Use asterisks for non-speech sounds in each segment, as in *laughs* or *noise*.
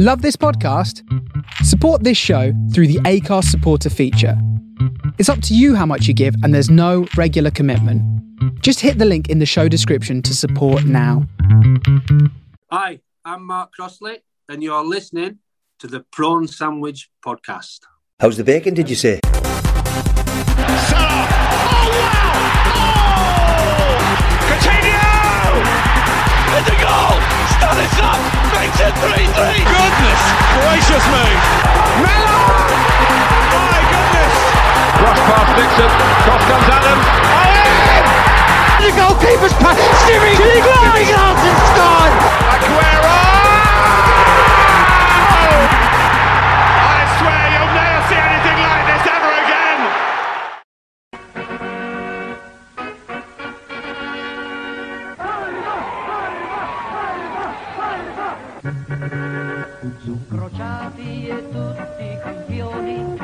Love this podcast? Support this show through the Acast supporter feature. It's up to you how much you give, and there's no regular commitment. Just hit the link in the show description to support now. Hi, I'm Mark Crossley, and you're listening to the Prawn Sandwich Podcast. How's the bacon, did you say? It's a goal! Stanislas makes it 3-3! Goodness gracious me! Miller! My goodness! Cross past Dixon. Cross comes Adam. The goalkeeper's pass! Jimmy! Jimmy Glasson's gone! Aguero! Su crociati e tutti i campioni,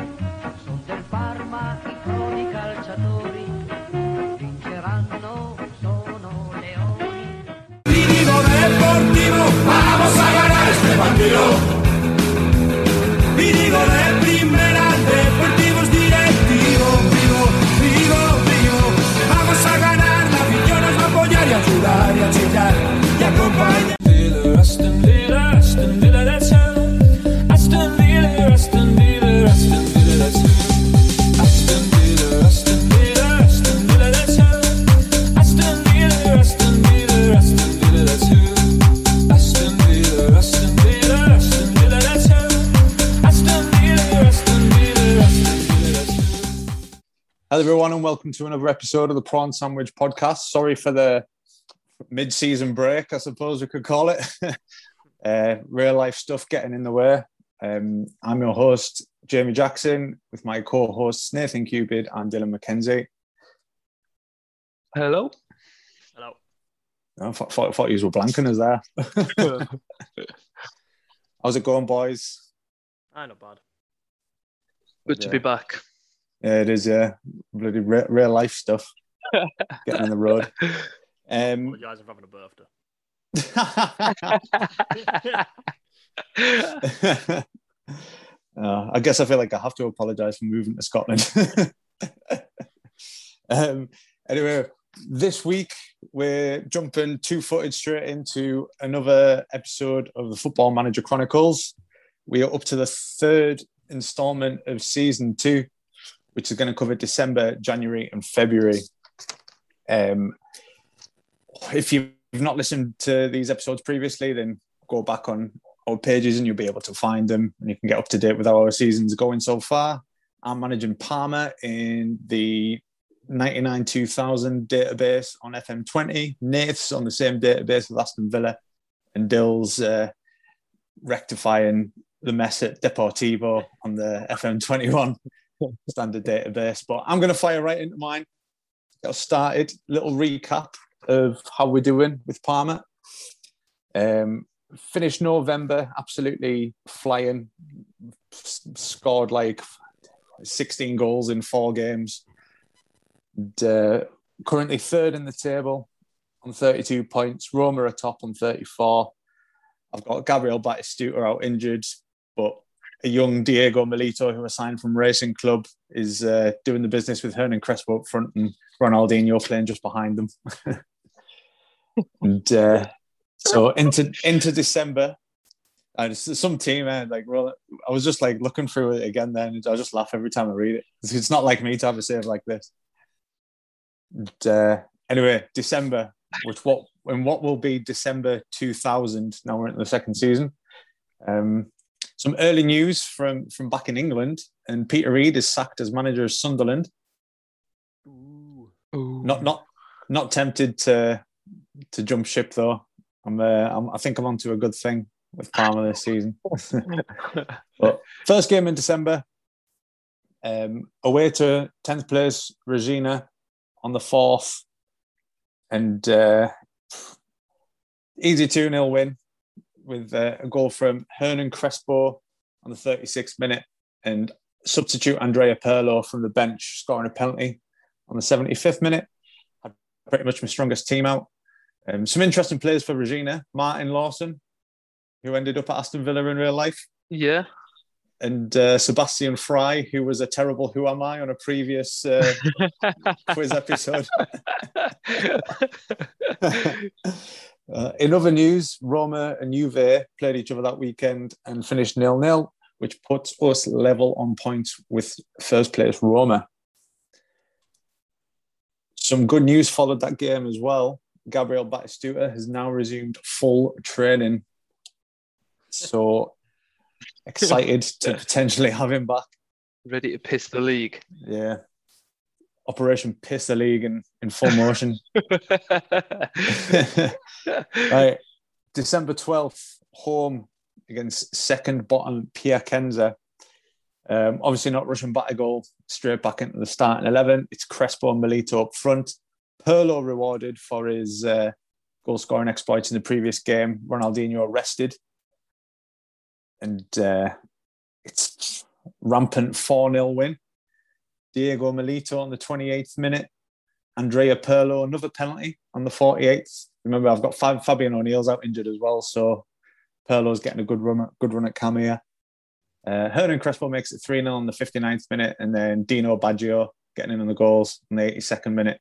sono del Parma i prodi calciatori, vinceranno, sono leoni. Vivo deportivo, vamos a ganar este partido. Hello, everyone, and welcome to another episode of the Prawn Sandwich Podcast. Sorry for the mid-season break, I suppose we could call it. *laughs* uh, real life stuff getting in the way. Um, I'm your host, Jamie Jackson, with my co-hosts Nathan Cupid and Dylan McKenzie. Hello. Hello. I thought, thought, thought you were blanking us there. *laughs* How's it going, boys? I not bad. Good to be back. Yeah, it is. Yeah, bloody real, real life stuff *laughs* getting on the road. Um, Apologise for having a birthday. *laughs* Uh, I guess I feel like I have to apologise for moving to Scotland. *laughs* um, anyway, this week we're jumping two footed straight into another episode of the Football Manager Chronicles. We are up to the third instalment of season two, which is going to cover December, January, and February. Um, if you've not listened to these episodes previously, then go back on our pages and you'll be able to find them and you can get up to date with how our season's going so far. I'm managing Parma in the 99 2000 database on FM20. Nath's on the same database with Aston Villa, and Dill's uh, rectifying the mess at Deportivo on the FM21 standard database. But I'm going to fire right into mine. Got started. Little recap of how we're doing with Parma. Um, finished November absolutely flying. S- scored like 16 goals in four games. And, uh, currently third in the table on 32 points. Roma are top on 34. I've got Gabriel Batistuta out injured, but a young Diego Milito, who was signed from Racing Club, is uh, doing the business with Hernan Crespo up front and Ronaldinho playing just behind them. *laughs* and uh, so into into December, and some team, man. Like, well, I was just like looking through it again. Then I just laugh every time I read it. It's- not like me to have a save like this. And, uh, anyway, December, which what and what will be December 2000. Now we're in the second season. Um, some early news from from back in England, and Peter Reid is sacked as manager of Sunderland. Not not not tempted to to jump ship though. I'm, uh, I'm I think I'm onto a good thing with Parma this season. *laughs* but first game in December, um, away to tenth place Reggina on the fourth, and uh, easy two 0 win with uh, a goal from Hernan Crespo on the 36th minute, and substitute Andrea Pirlo from the bench scoring a penalty on the 75th minute. Had pretty much my strongest team out. Um, some interesting players for Reggina. Martin Laursen, who ended up at Aston Villa in real life, Yeah. and uh, Sebastian Frey, who was a terrible Who Am I on a previous uh, *laughs* quiz episode. *laughs* *laughs* Uh, in other news, Roma and Juve played each other that weekend and finished nil nil, which puts us level on points with first place Roma. Some good news followed that game as well. Gabriel Batistuta has now resumed full training. So *laughs* excited to potentially have him back. Ready to piss the league. Yeah. Operation Piss the League in, in full motion. *laughs* right. December 12th, home against second bottom Piacenza. Um, obviously, not rushing back a goal straight back into the starting 11. It's Crespo and Milito up front. Pirlo rewarded for his uh, goal scoring exploits in the previous game. Ronaldinho arrested. And uh, it's rampant 4 0 win. Diego Milito on the 28th minute. Andrea Pirlo, another penalty on the 48th. Remember, I've got Fabian O'Neill's out injured as well, so Pirlo's getting a good run, good run at Camilla. Uh, Hernan Crespo makes it 3 0 on the 59th minute, and then Dino Baggio getting in on the goals in the 82nd minute.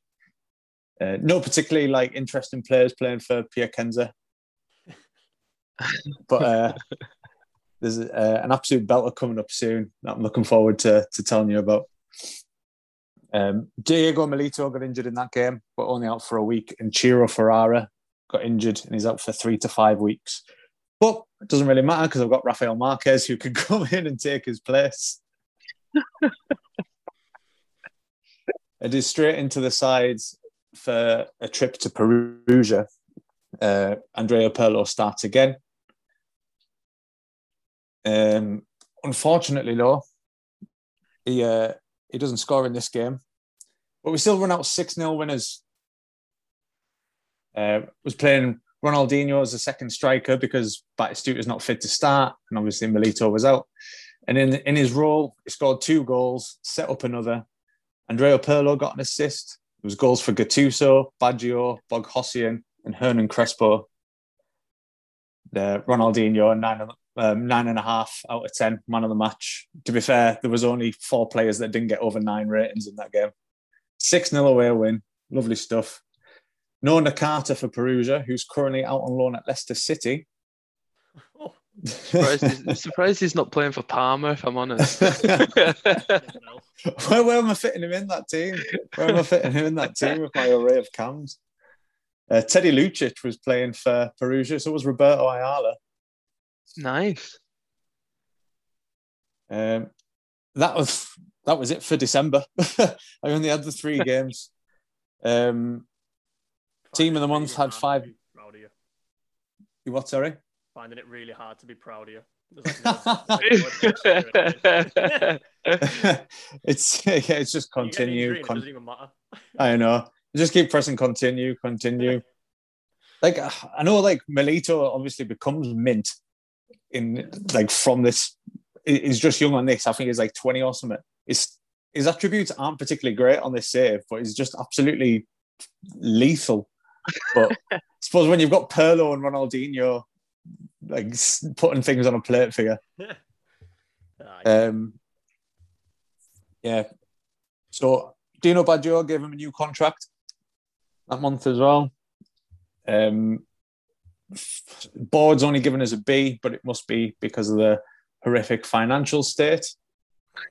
Uh, no particularly like interesting players playing for Piacenza, *laughs* but uh, there's uh, an absolute belter coming up soon that I'm looking forward to, to telling you about. Um, Diego Milito got injured in that game, but only out for a week, and Ciro Ferrara got injured and he's out for three to five weeks. But it doesn't really matter because I've got Rafael Marquez who can *laughs* come in and take his place. *laughs* it is straight into the sides for a trip to Perugia. Uh, Andrea Pirlo starts again. Um, unfortunately, though, he uh, he doesn't score in this game, but we still run out six 0 winners. Uh, was playing Ronaldinho as a second striker because Batistuta is not fit to start, and obviously Milito was out. And in in his role, he scored two goals, set up another. Andrea Pirlo got an assist. It was goals for Gattuso, Baggio, Boghossian, and Hernan Crespo. The Ronaldinho and nine um, nine and a half out of ten man of the match. To be fair, there was only four players that didn't get over nine ratings in that game. Six 0 away win, lovely stuff. No Nakata for Perugia, who's currently out on loan at Leicester City. Surprised he's, surprised he's not playing for Parma, if I'm honest. *laughs* where, where am I fitting him in that team? Where am I fitting him in that team with my array of cams? Uh, Teddy Lucic was playing for Perugia, so was Roberto Ayala. Nice. Um, that was that was it for December. *laughs* I only had the three *laughs* games. Um, Team of the month had five- Proud of you. you what? Sorry. Finding it really hard to be proud of you. There's like no- *laughs* it's yeah, it's just You get an continue. injury and it Con- doesn't even matter. I know. Just keep pressing continue, continue. like I know, like Milito obviously becomes mint in like from this. He's just young on this. I think he's like twenty or something. His his attributes aren't particularly great on this save, but he's just absolutely lethal. But *laughs* I suppose when you've got Pirlo and Ronaldinho like putting things on a plate for you, *laughs* um, yeah. So Dino Baggio gave him a new contract that month as well. Um, board's only given us a B, but it must be because of the horrific financial state.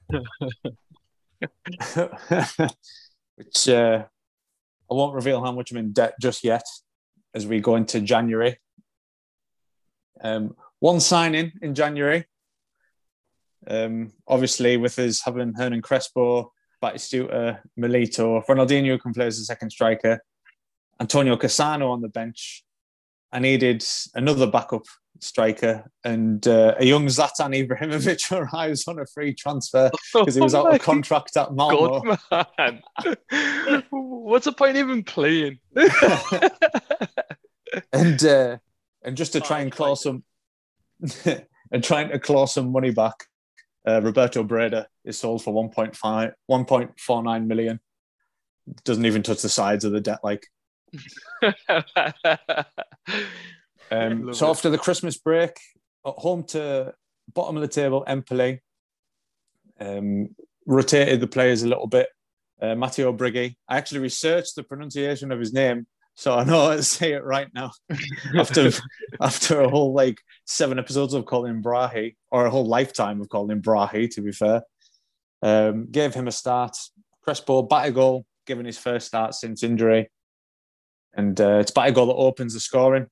*laughs* Which uh, I won't reveal how much I'm in debt just yet as we go into January. Um, one signing in January um, obviously, with us having Hernan Crespo, Batistuta, Milito, Ronaldinho can play as a second striker, Antonio Cassano on the bench. I needed another backup striker, and uh, a young Zlatan Ibrahimovic *laughs* arrives on a free transfer *laughs* because he was out of contract at Malmo. God, man. *laughs* What's the point even playing? and uh, and just to try and claw some and trying to claw some money back, uh, Roberto Breda is sold for 1.5 1.49 million. Doesn't even touch the sides of the debt. Like *laughs* um, so, it. after the Christmas break, at home to bottom of the table, Empoli. Um, rotated the players a little bit. Uh, Matteo Brighi. I actually researched the pronunciation of his name, so I know how to say it right now. *laughs* after after a whole like seven episodes of calling him Brahi, or a whole lifetime of calling him Brahi, to be fair. Um, gave him a start. Crespo Batigol, given his first start since injury. And uh, it's Batigol that opens the scoring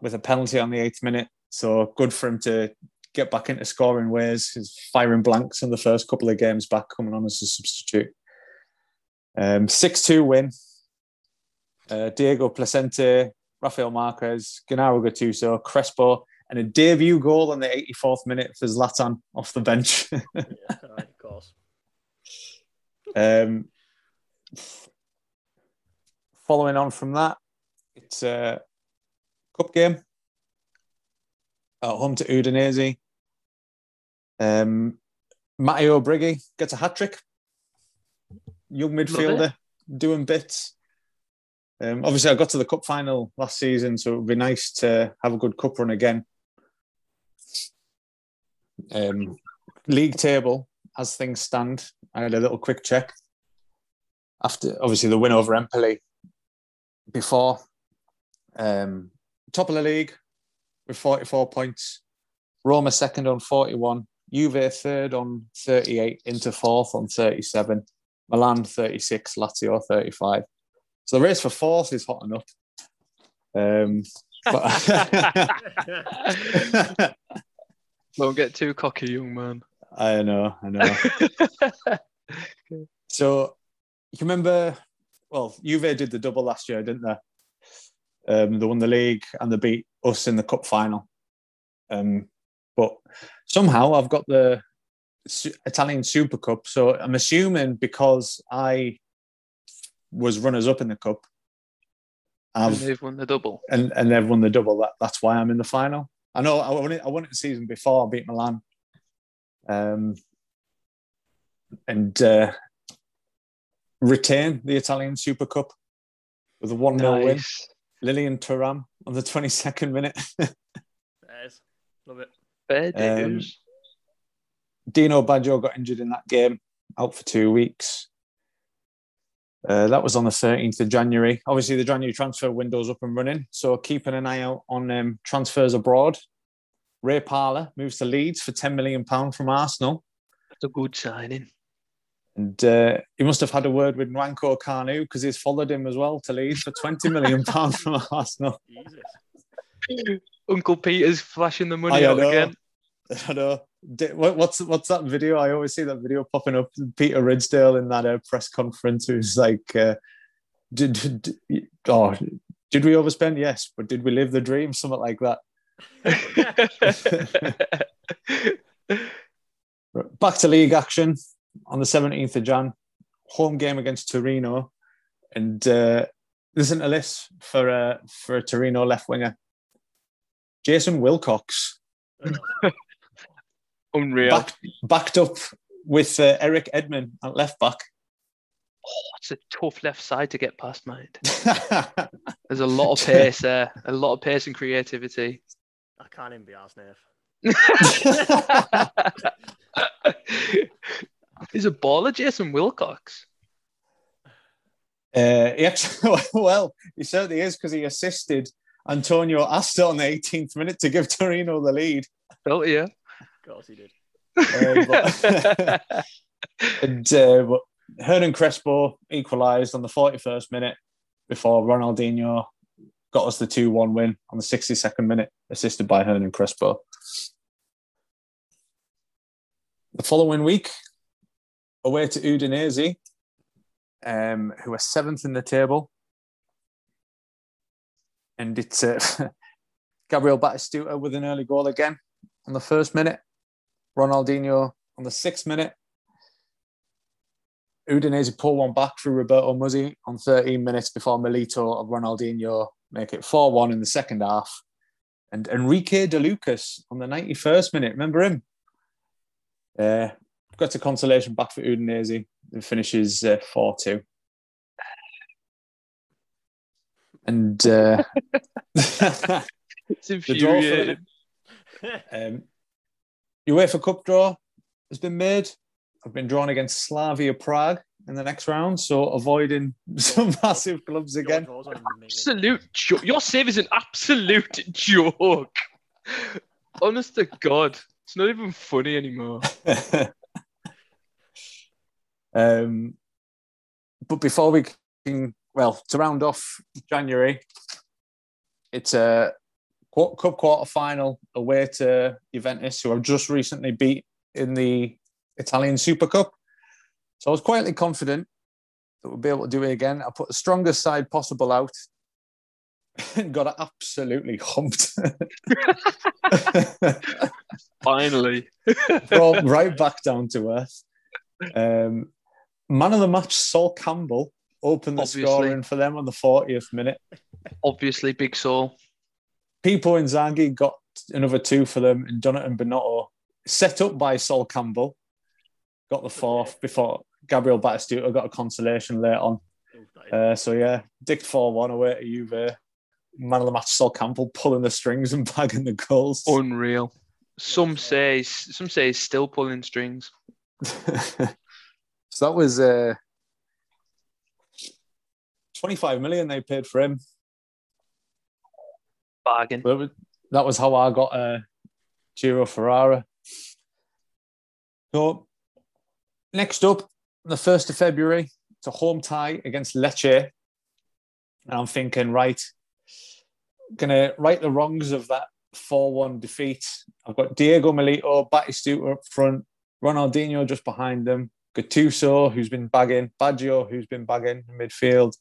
with a penalty on the eighth minute. So good for him to get back into scoring ways. He's firing blanks in the first couple of games back, coming on as a substitute. Um, 6 2 win. Uh, Diego Placente, Rafael Marquez, Gennaro Gattuso, Crespo, and a debut goal on the 84th minute for Zlatan off the bench. *laughs* yeah, of course. um, following on from that, it's a cup game at home to Udinese. Um, Matteo Brighi gets a hat trick. Young midfielder doing bits. Um, obviously, I got to the cup final last season, so it would be nice to have a good cup run again. Um, league table, as things stand, I had a little quick check. After obviously the win over Empoli before, um, top of the league with 44 points, Roma second on 41, Juve third on 38, Inter fourth on 37, Milan 36, Lazio 35. So the race for fourth is hot enough. Um, *laughs* but *laughs* Don't get too cocky, young man. I know, I know. *laughs* so you remember, well, Juve did the double last year, didn't they? Um, they won the league and they beat us in the cup final. Um, but somehow I've got the Italian Super Cup. So I'm assuming because I was runners up in the cup, And they've won the double. and and they've won the double. That, that's why I'm in the final. I know I won it. I won it the season before. I beat Milan, um, and uh, retain the Italian Super Cup with a one 0 win. Nice. Lilian Thuram on the *laughs* 22nd minute. There's. Love it. Fair Um. Dino Baggio got injured in that game, out for two weeks. Uh, that was on the 13th of January. Obviously, the January transfer window's up and running, so keeping an eye out on um, transfers abroad. Ray Parlour moves to Leeds for £10 million from Arsenal. That's a good signing. And uh, he must have had a word with Nwankwo Kanu because he's followed him as well to Leeds for £20 million *laughs* from Arsenal. Jesus. Uncle Peter's flashing the money I out know. again. *laughs* I know. What's what's that video? I always see that video popping up. Peter Ridsdale in that uh, press conference, who's like, uh, "Did, did oh, did we overspend? Yes, but did we live the dream? Something like that." *laughs* Back to league action on the seventeenth of Jan, home game against Torino, and uh, listen to this for uh, for a Torino left winger, Jason Wilcox. *laughs* Unreal. back, backed up with uh, Erik Edman at left back. It's a tough left side to get past, mate. *laughs* There's a lot of pace there, a lot of pace and creativity. I can't even be asked, Nave. *laughs* He's a baller, Jason Wilcox. Uh, he actually, *laughs* well, he certainly is because he assisted Antonio Asta on the 18th minute to give Torino the lead. Don't you? Of course he did. *laughs* Uh, but, and, uh, Hernan Crespo equalised on the 41st minute before Ronaldinho got us the 2 1 win on the 62nd minute, assisted by Hernan Crespo. The following week, away to Udinese, um, who are seventh in the table. And it's uh, *laughs* Gabriel Batistuta with an early goal again on the first minute. Ronaldinho on the sixth minute. Udinese pull one back through Roberto Muzzi on 13 minutes before Milito of Ronaldinho make it 4 1 in the second half. And Enrique De Lucas on the 91st minute. Remember him? Uh, got to consolation back for Udinese and finishes 4 2. And uh, *laughs* It's the draw for the, infuriating. Um, UEFA Cup draw has been made. I've been drawn against Slavia Prague in the next round, so avoiding *laughs* some massive clubs again. Your draws are amazing. Absolute joke. Your save is an absolute joke. *laughs* Honest to God, it's not even funny anymore. Um, but before we can, well, to round off January, it's a cup quarter final away to Juventus, who have just recently beat in the Italian Super Cup. So I was quietly confident that we'll be able to do it again. I put the strongest side possible out and got it absolutely humped. *laughs* Finally. Brought right back down to earth. Um, man of the match, Sol Campbell, opened the Obviously. scoring for them on the 40th minute. Obviously, Big Sol. Pippo Inzaghi got another two for them, and Donovan Bonotto, set up by Sol Campbell, got the fourth before Gabriel Batistuta got a consolation later on. Ooh, that is- Uh, so yeah, Dick 4 1 away to Juve. Man of the match, Sol Campbell pulling the strings and *laughs* bagging the goals. Unreal. Some say some say he's still pulling strings. *laughs* so that was uh, 25 million they paid for him. Bargain. That was, how I got uh, Ciro Ferrara. So, next up, the 1st of February, it's a home tie against Lecce. And I'm thinking, right, going to right the wrongs of that 4 1 defeat. I've got Diego Milito, Batistuta up front, Ronaldinho just behind them, Gattuso, who's been bagging, Baggio, who's been bagging in midfield.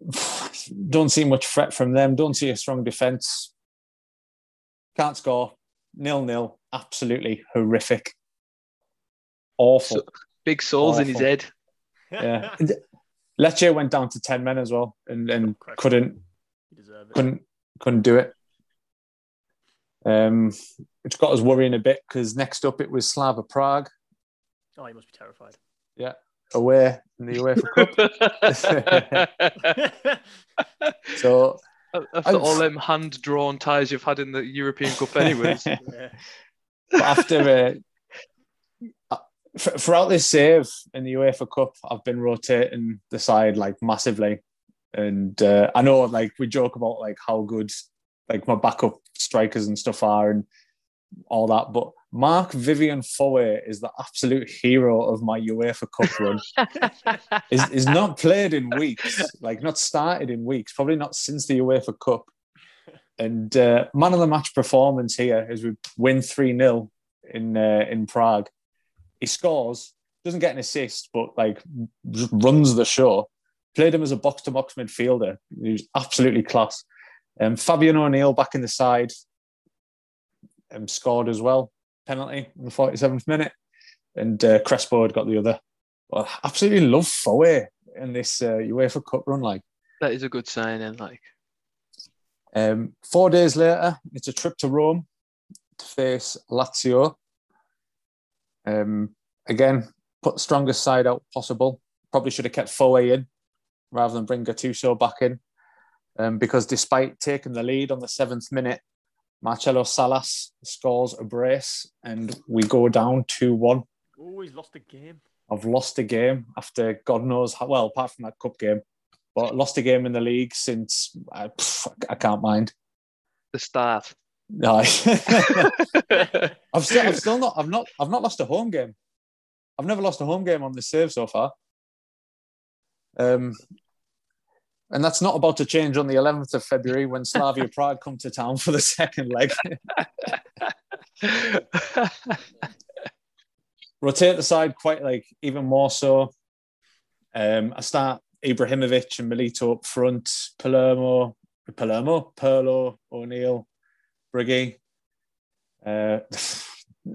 *sighs* Don't see much threat from them. Don't see a strong defence. Can't score. Nil nil. Absolutely horrific. Awful. So- Big Sol's in his head. yeah. Lecce went down to ten men as well, and, and couldn't You it. couldn't couldn't do it. Um, which got us worrying a bit because next up it was Slavia Prague Oh, you must be terrified. Yeah, away in the UEFA Cup. *laughs* So After all them hand drawn ties you've had in the European Cup, *laughs* anyways. Yeah. But after uh, throughout this save in the UEFA Cup, I've been rotating the side like massively, and uh, I know like we joke about like how good like my backup strikers and stuff are and all that, but Marc-Vivien Foé is the absolute hero of my UEFA Cup run. *laughs* is is not played in weeks, like not started in weeks, probably not since the UEFA Cup. And uh, man of the match performance here as we win 3 0 in uh, in Prague. He scores, doesn't get an assist, but like runs the show. Played him as a box to box midfielder. He was absolutely class. Um, Fabian O'Neill back in the side um, scored as well. Penalty in the 47th minute. And uh, Crespo had got the other. Well, absolutely love Foe in this uh, UEFA Cup run. Like, that is a good sign, and like um, four days later, it's a trip to Rome to face Lazio. Um, again, put the strongest side out possible. Probably should have kept Foe in rather than bring Gattuso back in. Um, because despite taking the lead on the seventh minute, Marcelo Salas scores a brace and we go down 2 1. Oh, he's lost the game. I've lost a game after God knows how, well, apart from that cup game, but lost a game in the league since I, pff, I can't mind. the start. No, *laughs* I've still, I've still not, I've not, I've not lost a home game. I've never lost a home game on this save so far. Um, and that's not about to change on the 11th of February when Slavia *laughs* Prague come to town for the second leg. *laughs* Rotate the side quite like even more so. Um, I start Ibrahimovic and Milito up front, Palermo, Palermo, Pirlo, O'Neill, Brighi. Uh, *sighs*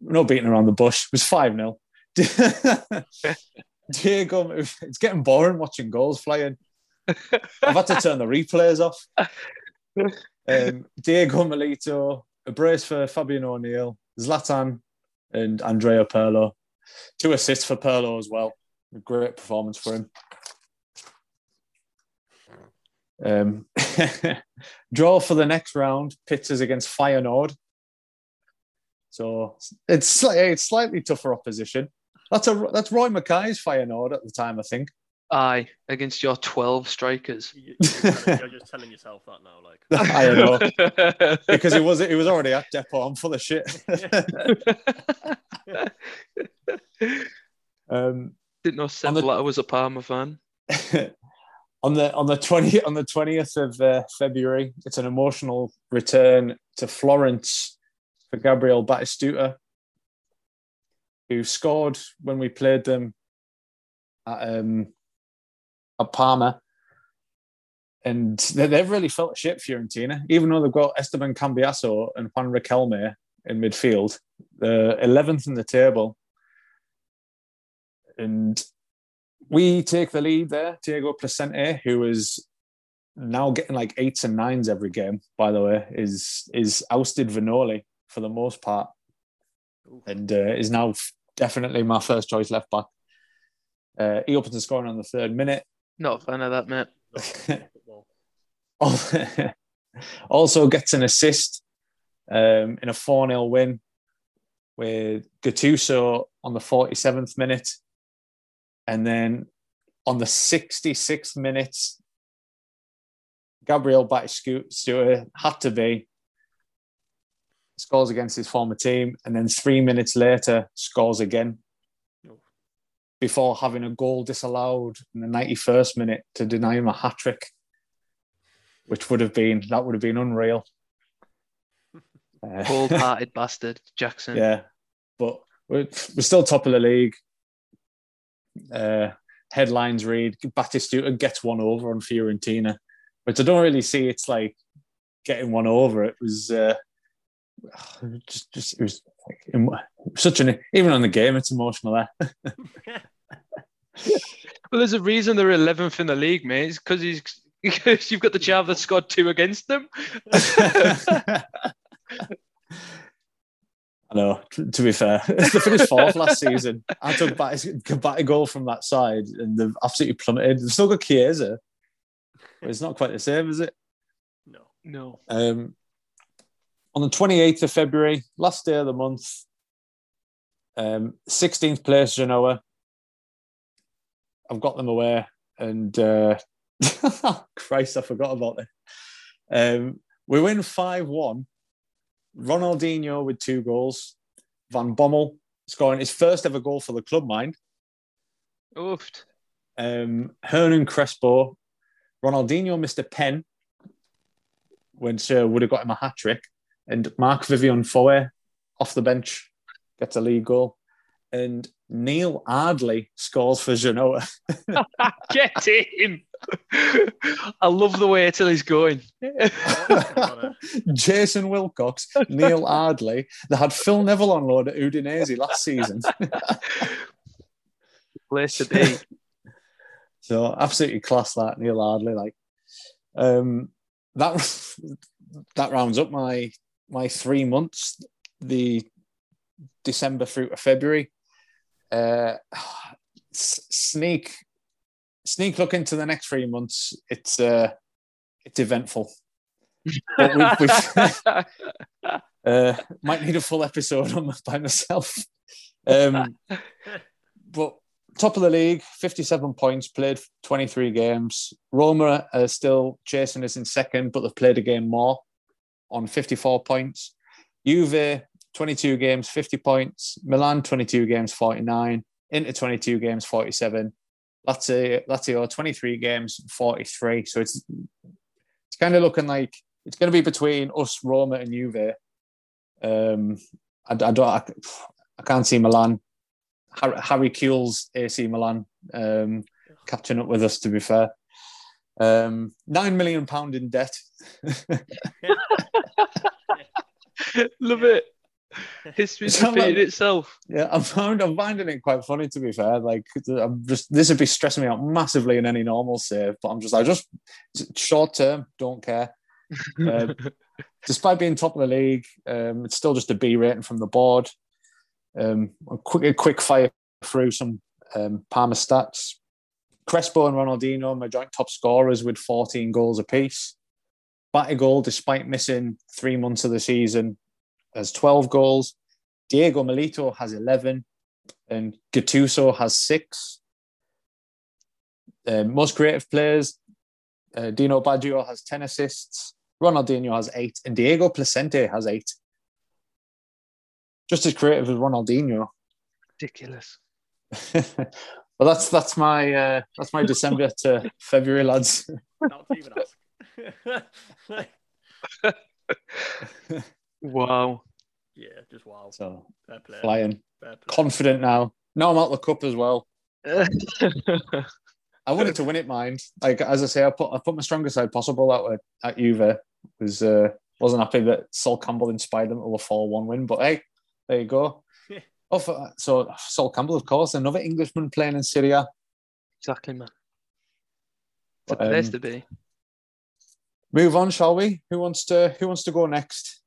no beating around the bush. It was 5 0. *laughs* *laughs* Diego, it's getting boring watching goals flying. I've had to turn the replays off. Um, Diego Milito, a brace for Fabian O'Neill, Zlatan, and Andrea Pirlo. Two assists for Pirlo as well. A great performance for him. Um, *laughs* draw for the next round. Pitches against Feyenoord. So it's it's slightly tougher opposition. That's a that's Roy Makaay's Feyenoord at the time, I think. Aye, against your 12 strikers. You- You're, telling, you're just telling yourself that now, like. *laughs* I don't know *laughs* because it was it was already at depot. I'm full of shit. *laughs* um, Didn't know Seb the- Blatter was a Parma fan. on the on the twenty on the twentieth of uh, February, it's an emotional return to Florence for Gabriel Batistuta, who scored when we played them at um, at Parma. And they, they've really felt shit, Fiorentina, even though they've got Esteban Cambiasso and Juan Riquelme in midfield. The 11th in the table. And we take the lead there. Diego Placente, who is now getting like eights and nines every game, by the way, is is ousted Vinoli for the most part, and uh, is now definitely my first choice left back. Uh, he opens the scoring on the third minute. Not a fan of that, mate. *laughs* *laughs* Also gets an assist um, in a 4 0 win with Gattuso on the 47th minute. And then on the 66th minute, Gabriel Batistuta had to be scores against his former team, and then three minutes later scores again before having a goal disallowed in the 91st minute to deny him a hat trick, which would have been that would have been unreal. Uh, *laughs* Cold-hearted bastard, Jackson. yeah, but we're, we're still top of the league. Uh, headlines read Batistuta gets one over on Fiorentina, which I don't really see. It's like getting one over. It was uh, *sighs* just, just it was like emo- such an even on the game. It's emotional there. *laughs* Well, there's a reason they're 11th in the league, mate. It's because he's *laughs* because you've got the chav that scored two against them. *laughs* I know. t- To be fair, they finished fourth last season. I took back, back a goal from that side, and they've absolutely plummeted. They've still got Chiesa, but it's not quite the same, is it? No. No. Um, on the 28th of February, last day of the month, um, 16th place Genoa. I've got them away, and uh, *laughs* Christ, I forgot about it. Um, we win 5 1. Ronaldinho with two goals. Van Bommel scoring his first ever goal for the club, mind. Oofed. Um, Hernan Crespo. Ronaldinho missed a pen, which uh, would have got him a hat trick. And Marc-Vivien Foé off the bench gets a lead goal. And Neil Ardley scores for Genoa. *laughs* *laughs* Get him. I love the way till he's going. *laughs* Jason Wilcox, Neil Ardley. They had Phil Neville on loan at Udinese last season. Place to be. So absolutely class that Neil Ardley. Like um, that that rounds up my my three months. The December through to February. Uh, sneak sneak look into the next three months. It's uh, it's eventful. But we've, we've *laughs* uh, might need a full episode on by myself. Um, *laughs* but top of the league, 57 points, played 23 games. Roma are still chasing us in second, but they've played a game more on 54 points. Juve, 22 games, 50 points. Milan, 22 games, 49. Inter, 22 games, 47. Lazio, Lazio 23 games, 43. So it's it's kind of looking like it's going to be between us, Roma, and Juve. Um, I, I don't, I, I can't see Milan. Harry, Harry Kewell's AC Milan um, catching up with us. To be fair, um, nine million pound in debt. *laughs* Love it. History's *laughs* repeated like- itself. Yeah, I'm found, I'm finding it quite funny. To be fair, like I'm just this would be stressing me out massively in any normal save, but I'm just I just short term don't care. Um, *laughs* despite being top of the league, um, it's still just a B rating from the board. Um, a quick, a quick fire through some um, Parma stats. Crespo and Ronaldinho, are my joint top scorers with 14 goals apiece. Batigol, despite missing three months of the season, has 12 goals. Diego Milito has 11, and Gattuso has six. Uh, most creative players, uh, Dino Baggio has 10 assists, Ronaldinho has eight, and Diego Placente has eight. Just as creative as Ronaldinho. Ridiculous. *laughs* well, that's that's my uh, that's my December to February, lads. Not to even ask. *laughs* Wow. yeah, just wow. So Fair play. flying, Fair play. confident now. Now I'm out the cup as well. *laughs* I wanted to win it, mind. Like as I say, I put I put my strongest side possible out at, at Juve. Was uh, wasn't happy that Sol Campbell inspired them to a four one win, but hey, there you go. Oh, for, so Sol Campbell, of course, another Englishman playing in Serie A. exactly, man. It's a place Um, to be. Move on, shall we? Who wants to Who wants to go next?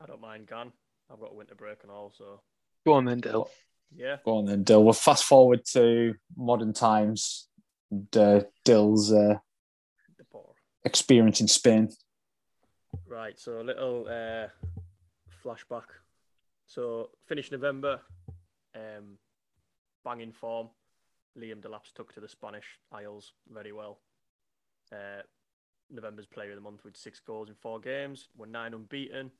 I don't mind Gan. I've got a winter break and all, so Go on then, Dill. yeah. Go on then, Dill. We'll fast forward to modern times. And, uh, Dill's uh, experience in Spain. Right, so a little uh, flashback. So finished November, um, banging form. Liam Delap's took to the Spanish Isles very well. Uh, November's player of the month with six goals in four games. We're nine unbeaten.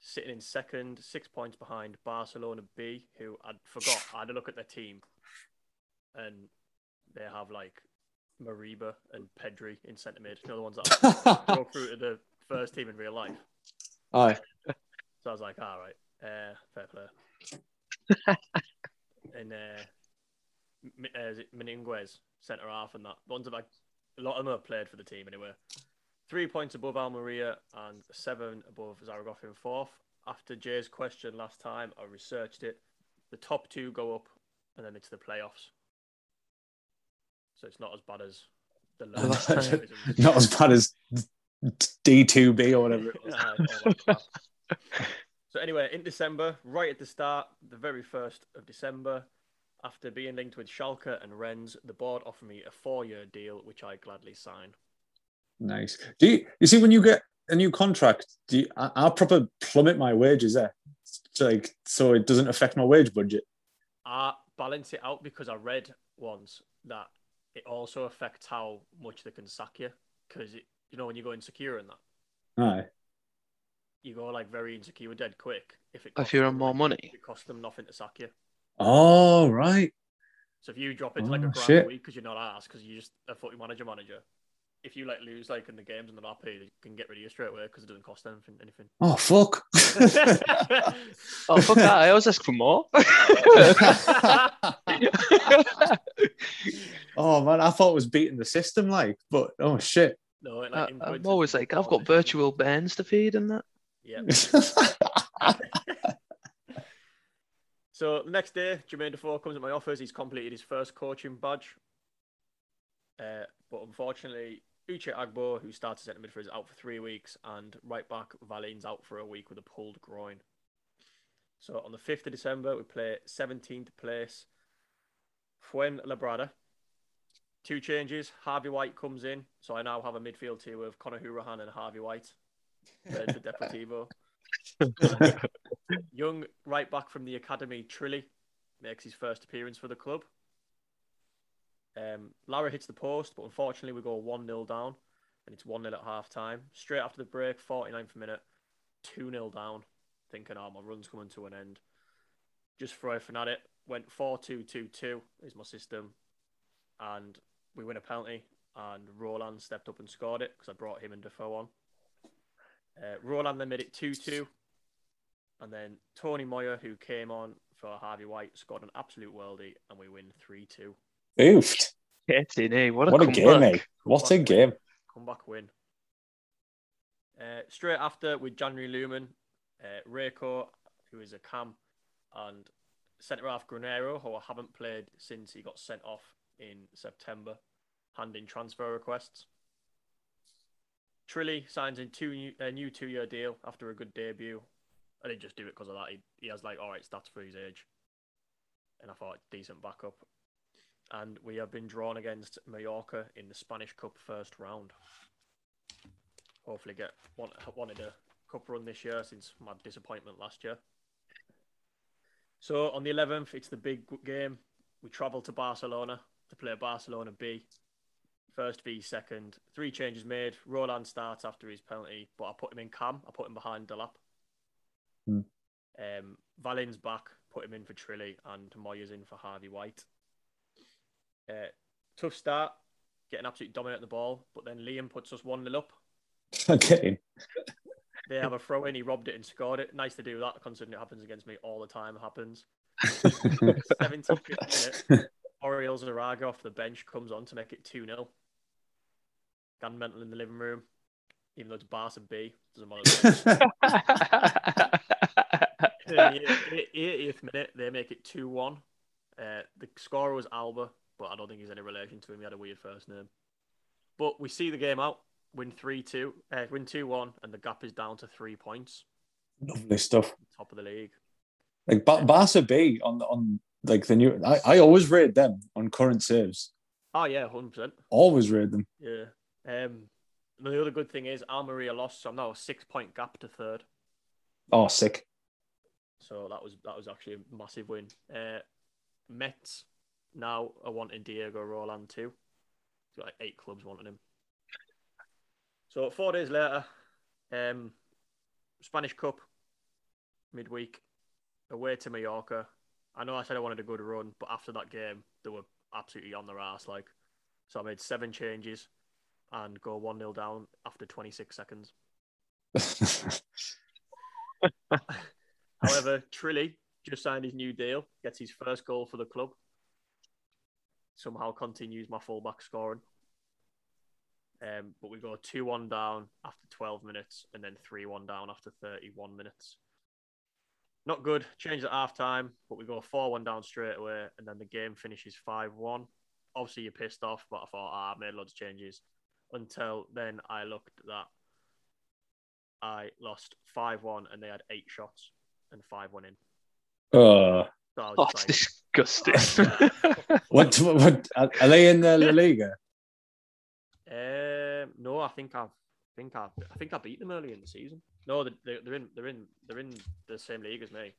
Sitting in second, six points behind Barcelona B, who I forgot. I had a look at their team, and they have like Moriba and Pedri in centre mid. You know the ones that *laughs* go through to the first team in real life. Aye. So I was like, all right, uh, fair play. *laughs* and uh, M- uh, is it Meninguez, centre half, and that the ones that like a lot of them have played for the team anyway. Three points above Almeria and seven above Zaragoza in fourth. After Jay's question last time, I researched it. The top two go up, and then it's the playoffs. So it's not as bad as the lower *laughs* last time. Not as bad as D2B or whatever it was. *laughs* Aye, all that crap. so anyway, in December, right at the start, the very first of December, after being linked with Schalke and Rennes, the board offered me a four-year deal, which I gladly signed. Nice. Do you, you see when you get a new contract? Do you, I, I'll proper plummet my wages there, so like so it doesn't affect my wage budget. I balance it out because I read once that it also affects how much they can sack you. Because you know when you go insecure and that, Aye. You go like very insecure dead quick. If it If you're on more money. it costs them nothing to sack you. Oh right. So if you drop it to like a Oh, grand shit. a week because you're not asked because you're just a footy manager manager. If you like lose like in the games and they're not paid, they can get rid of you straight away because it doesn't cost anything. anything. Oh fuck. *laughs* Oh, fuck that. I always ask for more. *laughs* oh man, I thought it was beating the system, like, but oh shit. no, it, I, like, uh, I'm always like, I've got virtual bands to feed and that. Yeah. *laughs* So next day, Jermaine Defoe comes at my office. He's completed his first coaching badge. Uh, but unfortunately, Uche Agbo, who started centre midfield, is out for three weeks, and right back Valin's out for a week with a pulled groin. So on the 5th of December, we play 17th place Fuenlabrada. Two changes. Harvey White comes in, so I now have a midfield two of Conor Hourihane and Harvey White. For Deportivo. *laughs* Young right back from the academy, Trilly, makes his first appearance for the club. Um, Lara hits the post, but unfortunately we go 1 0 down, and it's 1 0 at half time. Straight after the break, 49th minute, 2 0 down, thinking, oh, my run's coming to an end. Just throwing at it, went 4 2 2 2 is my system, and we win a penalty. And Roland stepped up and scored it because I brought him and Defoe on. Uh, Roland then made it 2 2. And then Tony Moyer, who came on for Harvey White, scored an absolute worldie, and we win 3 2. Oofed. Getting eh? What a, What a game, mate. What a game. win. Comeback win. Uh, straight after, with January Lumen, uh, Reiko, who is a cam, and centre half Granero, who I haven't played since he got sent off in September, handing transfer requests. Trilly signs in two new, a new two year deal after a good debut. I didn't just do it because of that. He, he has like all right stats for his age, and I thought decent backup. and we have been drawn against Mallorca in the Spanish Cup first round. Hopefully, get want, wanted a cup run this year since my disappointment last year. So on the 11th, it's the big game. We travel to Barcelona to play Barcelona B. First v second. Three changes made. Roland starts after his penalty, but I put him in cam. I put him behind Delap. Hmm. Um, Valin's back. Put him in for Trilly, and Moya's in for Harvey White. Uh, tough start, getting absolutely dominant the ball, but then Liam puts us one nil up. *laughs* Okay. They have a throw in, he robbed it and scored it. Nice to do that, considering it happens against me all the time. Happens. *laughs* 75th minute, *laughs* Oriel Zaraga off the bench comes on to make it 2 0. Gan mental in the living room, even though it's Barca B. Doesn't matter. *laughs* 80th minute, they make it 2 1. Uh, the scorer was Alba, but I don't think he's any relation to him. He had a weird first name. But we see the game out, win 3 2, uh, win 2 1, and the gap is down to three points, Lovely stuff. top of the league. Like ba- Barca B on on like the new. I, I always rate them on current saves. Oh, yeah, 100%. Always rate them. Yeah. Um, the other good thing is Almeria lost, so I'm now a six point gap to third. Oh, sick. So that was that was actually a massive win. Uh, Metz now are wanting Diego Roland too. Got like eight clubs wanting him. So four days later, um, Spanish Cup midweek, away to Mallorca. I know I said I wanted a good run, but after that game, they were absolutely on their ass. Like, so I made seven changes and go one 0 down after 26 seconds. *laughs* However, Trilly just signed his new deal, gets his first goal for the club. Somehow continues my fullback scoring. Um, but we go 2 1 down after 12 minutes and then 3 1 down after 31 minutes. Not good. Change at half time, but we go 4 1 down straight away and then the game finishes 5 1. Obviously, you're pissed off, but I thought, ah, I made loads of changes. Until then, I looked that I lost 5 1 and they had eight shots and 5 1 in. Uh, So I was Oh, just it's disgusting. *laughs* what, what are are they in the La Liga? Um, no, I think I've, I think I, I think I beat them early in the season. No, they're, they're in, they're in, they're in the same league as me.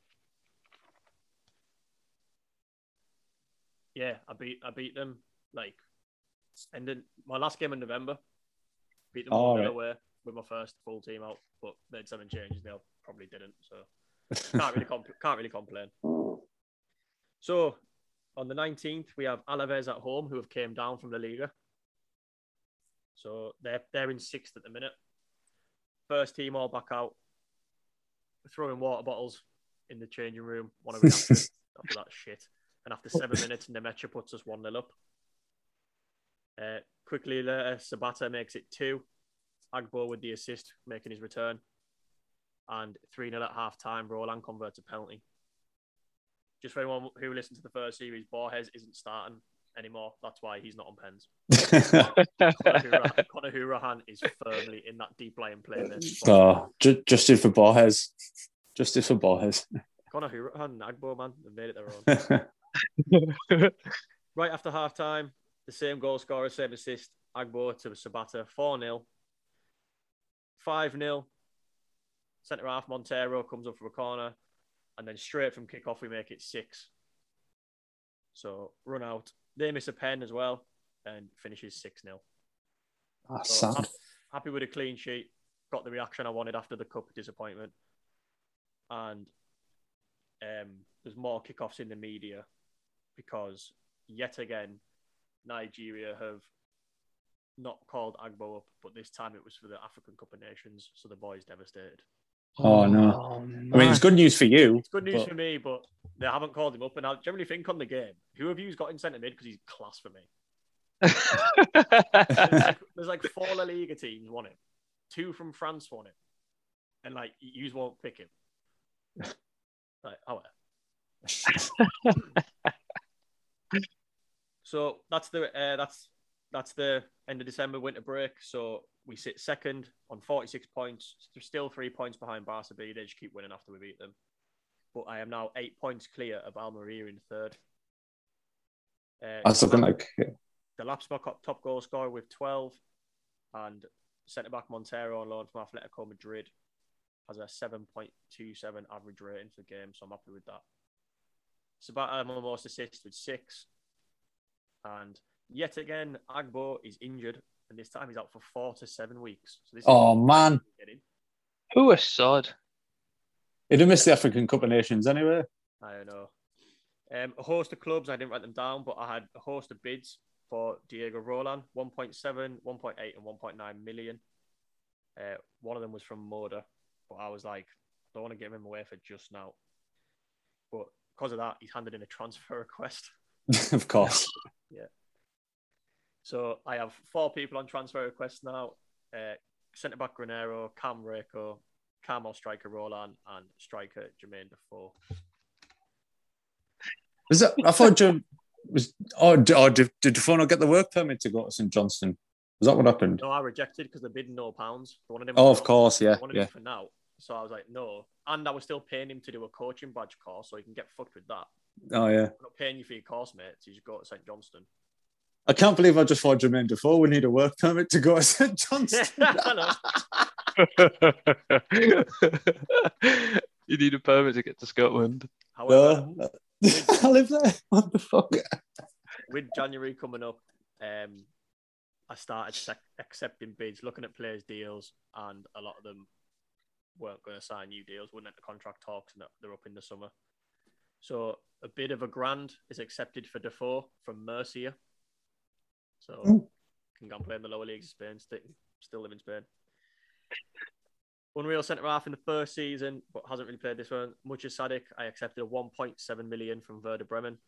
Yeah, I beat, I beat them like, and then my last game in November, beat them all right. away with my first full team out, but they had seven changes. They probably didn't, so can't really compl- *laughs* can't really complain. So on the nineteenth, we have Alaves at home, who have came down from the Liga. So they're they're in sixth at the minute. First team all back out, throwing water bottles in the changing room. One of *laughs* after, after that shit, and after seven minutes, Nmecha puts us one 0 up. Uh, quickly later, Sabata makes it two. Agbo with the assist, making his return, and three 0 at half time. Roland converts a penalty. Just for anyone who listened to the first series, Borges isn't starting anymore. That's why he's not on pens. *laughs* Conor Hourihane- is firmly in that deep lying play. there. oh, ju- just did for Borges. Just for Borges. Conor Hourihane and Agbo, man, they've made it their own. *laughs* right after half time, the same goal scorer, same assist. Agbo to Sabata, 4 0. 5 0. Centre half Montero comes up for a corner. And then straight from kickoff, we make it 6. So run out. They miss a pen as well and finishes 6 0. That's So sad. hap- happy with a clean sheet. Got the reaction I wanted after the cup disappointment. And um, there's more kickoffs in the media because yet again, Nigeria have not called Agbo up, but this time it was for the African Cup of Nations, so the boys devastated. Oh, oh no. Oh, I mean, it's good news for you. It's good news but- for me, but they haven't called him up. And I generally think on the game, who have you got in centre mid because he's class for me? *laughs* There's like, there's like four La Liga teams want him, two from France want him, and like you won't pick him. Like, oh. well. *laughs* so that's the uh, that's that's the end of December winter break. So we sit second on 46 points. Still three points behind Barca B. They just keep winning after we beat them. But I am now eight points clear of Almeria in third. Uh, looking like the Laps top top goal scorer with 12, and centre back Montero on loan from Atletico Madrid has a 7.27 average rating for the game, so I'm happy with that. Sabata most assists with six, and yet again Agbo is injured, and this time he's out for four to seven weeks. So this Oh, man. Who a sod. he'd have missed the African Cup of Nations anyway. I don't know. Um, a host of clubs, I didn't write them down, but I had a host of bids for Diego Roland 1.7, 1.8, and 1.9 million. Uh, one of them was from Moda, but I was like, I don't want to give him away for just now. But because of that, he's handed in a transfer *laughs* request. *laughs* of course. Yeah. So I have four people on transfer requests now uh, centre back Granero, Cam Reiko, Carmel striker Roland, and striker Jermaine Defoe. Was that, I thought Jim was. Oh, oh did, did Defoe not get the work permit to go to St Johnstone? Was that what happened? No, I rejected because they're bidding no pounds. They wanted him Oh, of course, yeah, they yeah. for now. So I was like, no. And I was still paying him to do a coaching badge course, so he can get fucked with that. Oh, yeah. I'm not paying you for your course, mate. So you just go to St Johnstone. I can't believe I just thought Jermaine Defoe would need a work permit to go to St *laughs* Johnstone. *laughs* I know. you need a permit to get to Scotland. However, No. *laughs* I live there. What the fuck? with January coming up, um, I started sec- accepting bids, looking at players' deals, and a lot of them weren't going to sign new deals, wouldn't enter contract talks, and they're up in the summer. So a bid of a grand is accepted for Defoe from Murcia. So Mm. can go and play in the lower leagues of Spain, still, still live in Spain. Unreal centre half in the first season, but hasn't really played this one. Much as Sadik, I accepted a 1.7 million from Werder Bremen.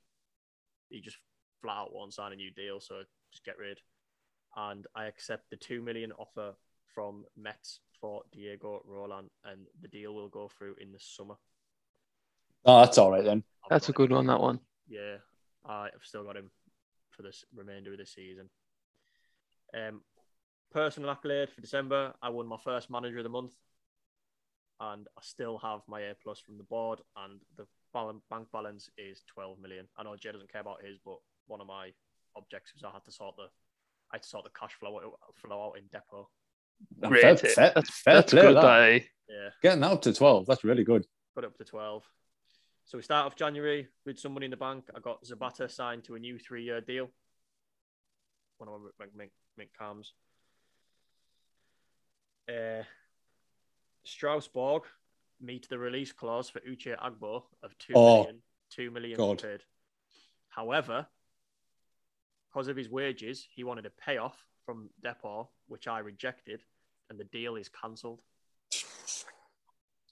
He just flat out won't sign a new deal, so just get rid. And I accept the 2 million offer from Metz for Diego Roland, and the deal will go through in the summer. Oh, that's all right then. I've That's a got him. good one, that one. Yeah, I've still got him for this remainder of the season. Um, personal accolade for December, I won my first manager of the month, and I still have my A plus from the board, and the bal- bank balance is twelve million. I know Jay doesn't care about his, but one of my objectives I had to sort the, I had to sort the cash flow out, flow out in depot. Rate Fair, it. fair, That's, fair that's play, good, that. that, eh? Yeah, Getting that up to 12, that's really good. got it up to twelve. So we start off January with some money in the bank. I got Zabata signed to a new three-year deal. One of my Mink, Mink Cams. Uh, Strasbourg meet the release clause for Uche Agbo of two Oh, million. Two million God. paid. However, because of his wages, he wanted a payoff from Depot, which I rejected, and the deal is cancelled.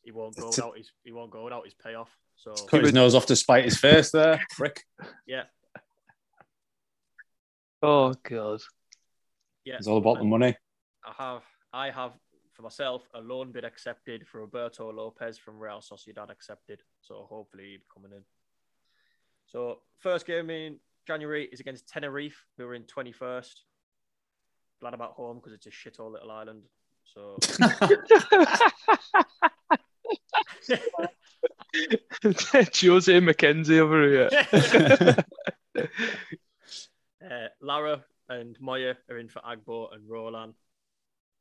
He won't go It's without his he won't go without his payoff. So Cut his nose off to spite his face there, *laughs* frick. yeah, Oh, God. yeah. It's all about the money. I have I have for myself a loan bid accepted for Roberto Lopez from Real Sociedad accepted. So hopefully he'll be coming in. So first game in January is against Tenerife, who are in twenty first. Glad about home because it's a shithole little island. So *laughs* *laughs* Jose McKenzie over here. *laughs* uh, Lara and Moya are in for Agbo and Roland.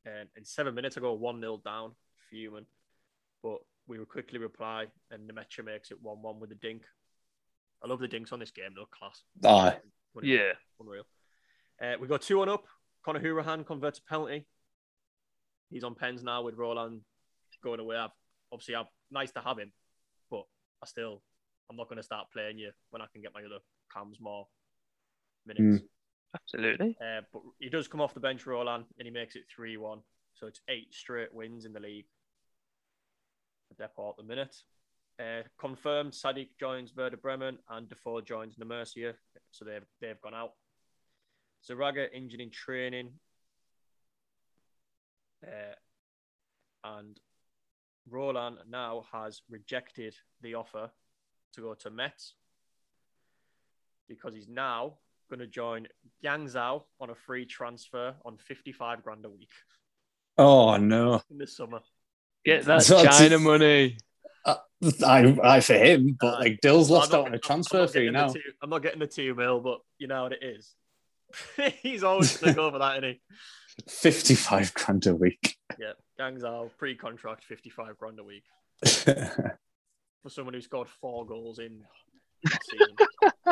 And in seven minutes ago, 1 0 down, fuming. But we will quickly reply, and Nmecha makes it 1 1 with a dink. I love the dinks on this game, though, class. Aye. Yeah. Unreal. Uh, we got 2 1 up. Conor Hourihane converts a penalty. He's on pens now with Roland going away. I've, obviously, I've, nice to have him, but I still, I'm not going to start playing you when I can get my other cams more minutes. Absolutely. Uh, but he does come off the bench, Roland, and he makes it 3 1. So it's eight straight wins in the league for Depot at the minute. Uh, confirmed Sadiq joins Werder Bremen and Defoe joins Nemercia. So they've, they've gone out. Zaraga injured in training. Uh, and Roland now has rejected the offer to go to Metz because he's now going to join Guangzhou on a free transfer on 55 grand a week Oh, no. in the summer. Get that So it's- China money. Uh, I, I for him, but Aye. like Dill's lost out on a I'm- transfer I'm fee now. two- I'm not getting the two mil, but you know what it is. *laughs* He's always going to go for that, isn't he? Fifty-five grand a week. Yeah, Gangs out pre-contract, fifty-five grand a week *laughs* for someone who scored four goals in.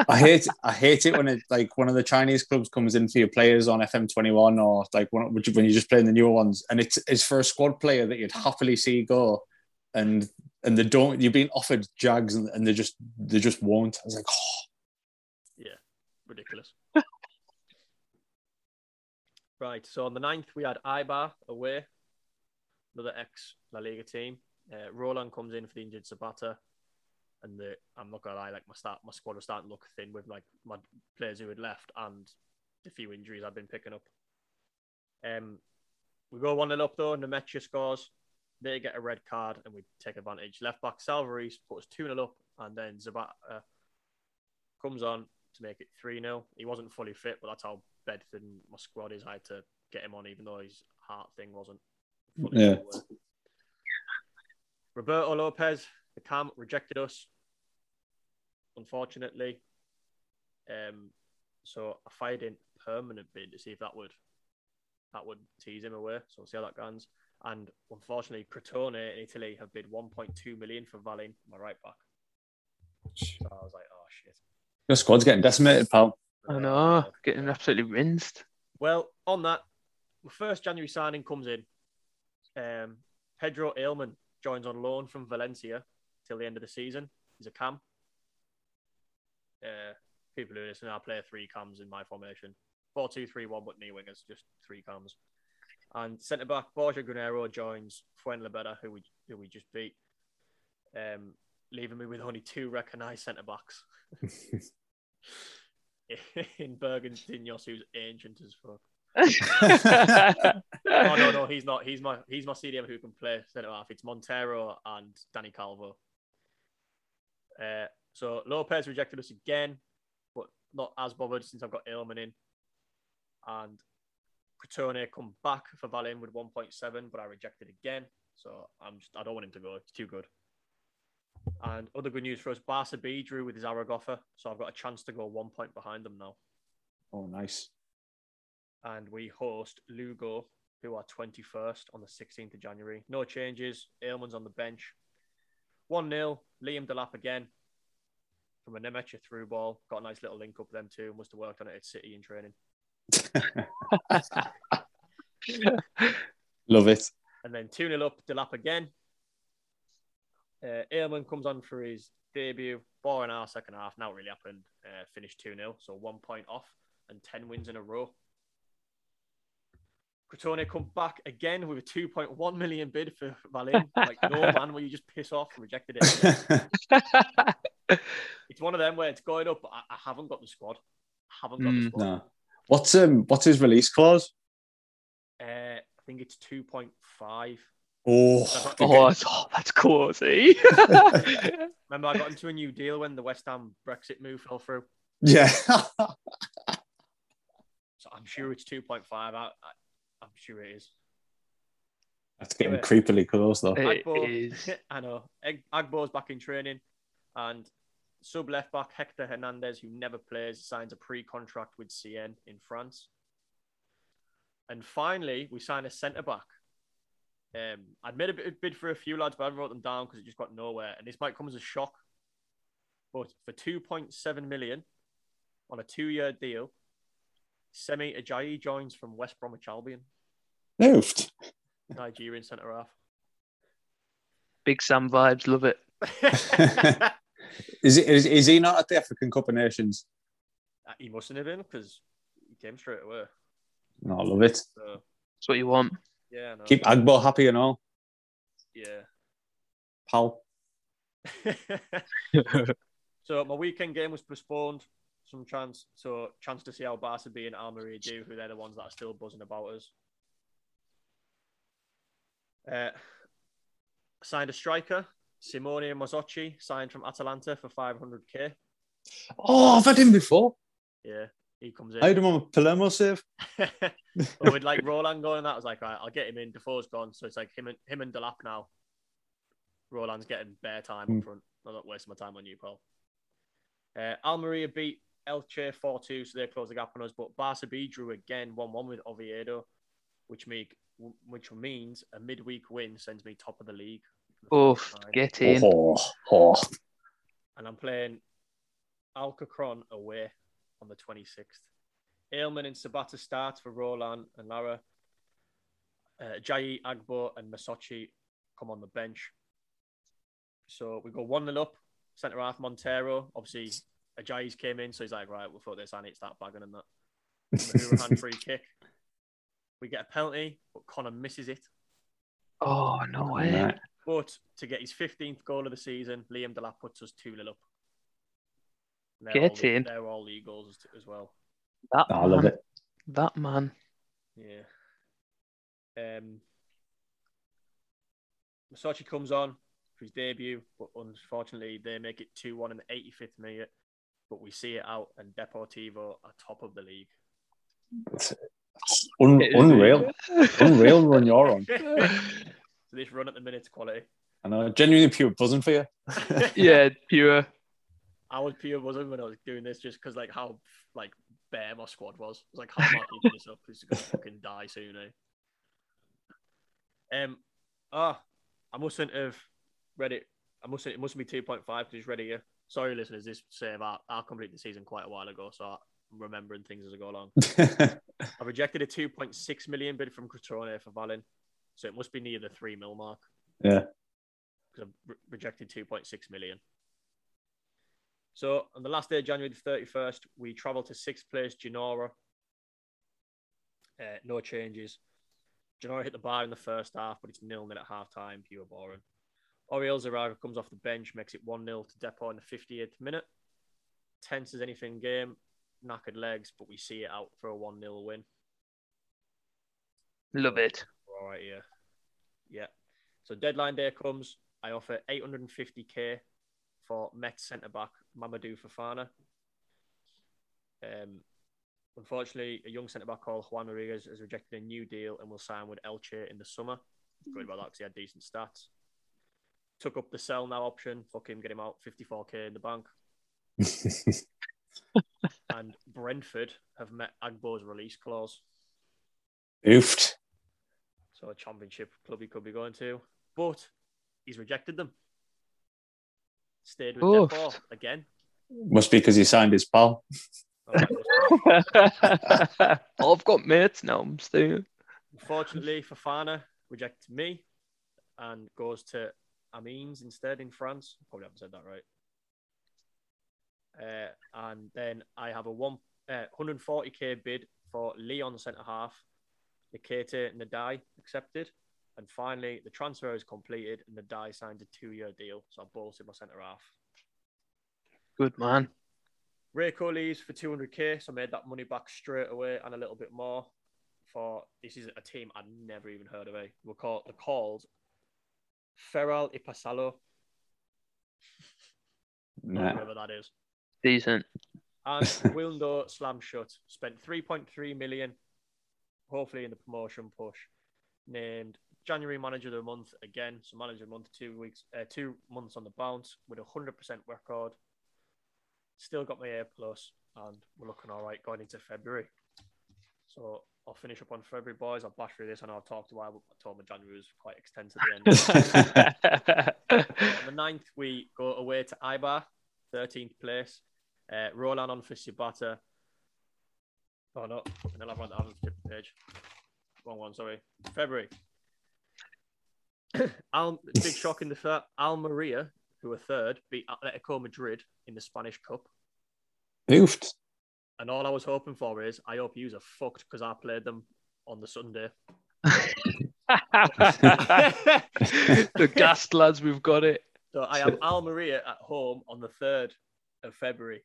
I hate I hate it when it like one of the Chinese clubs comes in for your players on FM21 or like one, when you're just playing the newer ones, and it's it's for a squad player that you'd happily see go, and and they don't. You've been offered Jags and, and they just they just won't. I was like, oh, Yeah, ridiculous. Right, so on the 9th, we had Eibar away, another ex La Liga team. Uh, Roland comes in for the injured Sabata, and the, I'm not gonna lie, like my start, my squad was starting to look thin with like my players who had left and the few injuries I've been picking up. Um, we go one 0 up though, and Nmecha scores. They get a red card, and we take advantage. Left back Salvaris puts two 0 up, and then Zabata comes on to make it 3 0. He wasn't fully fit, but that's how Bedford and my squad is. I had to get him on, even though his heart thing wasn't Yeah. Roberto Lopez, the cam, rejected us, unfortunately. Um, so I fired in permanent bid to see if that would that would tease him away. So we'll see how that goes. And unfortunately, Crotone in Italy have bid 1.2 million for Valin, my right back. So I was like, oh shit. your squad's getting decimated, pal. I know, getting absolutely rinsed. Well, on that, first January signing comes in. Um, Pedro Ailman joins on loan from Valencia till the end of the season. He's a cam. Uh, people who listen, I play three cams in my formation. 4 2 3 1, but knee wingers, just three cams. And centre back Borja Granero joins Fuenlabrada, who we who we just beat, um, leaving me with only two recognised centre backs. *laughs* *laughs* in Bergantiños, who's ancient as fuck. *laughs* oh no, no, he's not. He's my he's my CDM who can play centre half. It's Montero and Danny Calvo. Uh, so Lopez rejected us again, but not as bothered since I've got Ailman in. And Crotone come back for Valin with 1.7, but I rejected again. So I'm just I don't want him to go. It's too good. And other good news for us, Barca B drew with Zaragoza, so I've got a chance to go one point behind them now. Oh, nice. and we host Lugo, who are 21st on the 16th of January. No changes. Ailman's on the bench. 1 0. Liam Delap again from a Nmecha through ball. Got a nice little link up them too. Must have worked on it at City in training. *laughs* Love it. And then 2 0 up, Delap again. Uh, Ailman comes on for his debut. Boring our second half. Now it really happened. Uh, finished 2 0. So one point off and 10 wins in a row. Crotone come back again with a 2.1 million bid for Valin. Like, no *laughs* man, will you just piss off and rejected it? *laughs* it's one of them where it's going up, but I, I haven't got the squad. I haven't got the Mm, squad. no. What's um what's his release clause? Uh, I think it's 2.5. Oh, oh, that's, oh, that's cool. See? *laughs* Remember, I got into a new deal when the West Ham Brexit move fell through. yeah. So I'm sure it's 2.5. I, I, I'm sure it is. That's getting Yeah. creepily close though. It Agbo, is. *laughs* I know. Ag- Agbo's back in training, and sub left back Hector Hernandez, who never plays, signs a pre-contract with CN in France. And finally, we sign a centre back. Um, I'd made a bit bid for a few lads, but I wrote them down because it just got nowhere. And this might come as a shock. But for 2.7 million on a two-year deal, Semi Ajayi joins from West Bromwich Albion, Moved. Nigerian centre half. Big Sam vibes. Love it. *laughs* Is, it, is is he not at the African Cup of Nations? Uh, he mustn't have been because he came straight away. No, I love it. So That's what you want. Yeah, no, Keep Agbo happy and all, yeah. pal. *laughs* *laughs* so my weekend game was postponed. Some chance, so chance to see how Barca B and Almeria do, who they're the ones that are still buzzing about us. Uh, signed a striker, Simone Mazzocchi, signed from Atalanta for 500k. Oh, I've had him before. Yeah, he comes in. I had in. him on a Palermo save. *laughs* but with like Roland going, that I was like, all right, I'll get him in. Defoe's gone, so it's like him and him and Delap now. Roland's getting bare time Hmm. up front. I'm not wasting my time on you, Paul. Uh, Almeria beat Elche 4 2, so they closed the gap on us. But Barca B drew again 1 1 with Oviedo, which make which means a midweek win sends me top of the league. for the Oof, get in. Oh, oh. And I'm playing Alcorcón away on the 26th. Aylman and Sabata start for Roland and Lara. Uh, Jai, Agbo, and Mazzocchi come on the bench. So we go 1 0 up. Centre half Montero. Obviously, Ajayi's came in, so he's like, right, we'll throw this and it, start bagging and that. Mahurahan *laughs* free kick. We get a penalty, but Connor misses it. Oh, no way. Right. But to get his 15th goal of the season, Liam Delap puts us 2 0 up. And they're Get all the- in. They're all league as- as well. That I love man. it. That man. Yeah. Um, Mazzocchi comes on for his debut, but unfortunately they make it 2 1 in the 85th minute. But we see it out, and Deportivo are top of the league. It's, it's un, unreal. unreal run you're on. *laughs* so this run at the minute's quality. I know, genuinely pure buzzing for you. *laughs* yeah, pure. I was pure buzzing when I was doing this just because like how like bare my squad was. I was like, how am I keeping this up? Who's gonna fucking die soon, eh? Um ah, I mustn't have read it. I mustn't it must be two point five because it's ready here. Sorry listeners, this save I I completed the season quite a while ago, so I'm remembering things as I go along. *laughs* I rejected a two point six million bid from Crotone for Valin. So it must be near the three mil mark. Yeah. Because I've re- rejected 2.6 million. So on the last day of January the 31st, we travel to sixth place, Genora. Uh, no changes. Genora hit the bar in the first half, but it's nil nil at half time, pure boring. Oriel Zaraga comes off the bench, makes it 1 0 to Depot in the 58th minute. Tense as anything game, knackered legs, but we see it out for a 1 0 win. Love it. All right, yeah. Yeah. So deadline day comes. I offer 850k for Met centre back Mamadou Fofana. Um, unfortunately, a young centre back called Juan Rodriguez has rejected a new deal and will sign with Elche in the summer. Good about that because he had decent stats. Took up the sell now option. Fuck him, get him out. 54k in the bank. *laughs* and Brentford have met Agbo's release clause. Oofed. So a championship club he could be going to. But he's rejected them. Stayed with Oof. Depot again. Must be because he signed his pal. Oh, *laughs* I've got mates now. I'm staying. Unfortunately, Fofana rejects me and goes to Amiens instead in France. Probably haven't said that right. Uh, and then I have a one uh, 140k bid for Leon centre half. Nikete Nadai accepted. And finally, the transfer is completed and the die signed a two year deal. So I bolted my centre half. Good man. Rayco leaves for 200k, so I made that money back straight away and a little bit more. For this is a team I'd never even heard of. Eh? We're called they're called Feral Ipasalo, Nah. whatever that is. Decent. And *laughs* Wildo slam shut. Spent 3.3 million, hopefully in the promotion push. Named January manager of the month again. So manager of the month, two weeks, uh, two months on the bounce with a hundred percent record. Still got my A plus, and we're looking all right going into February. So I'll finish up on February, boys. I'll bash through this. I know I've talked a while, but I told January was quite extensive the on the 9th, we go away to Eibar, 13th place. Uh, Roland on for Shibata. Oh, no. And have that on the page. Wrong one, sorry. February. Al, *laughs* big shock in the fair. Almeria, who are third, beat Atletico Madrid in the Spanish Cup. Oofed. And all I was hoping for is I hope yous are fucked because I played them on the Sunday. *laughs* *laughs* the gassed lads, we've got it. So I have Almeria at home on the 3rd of February.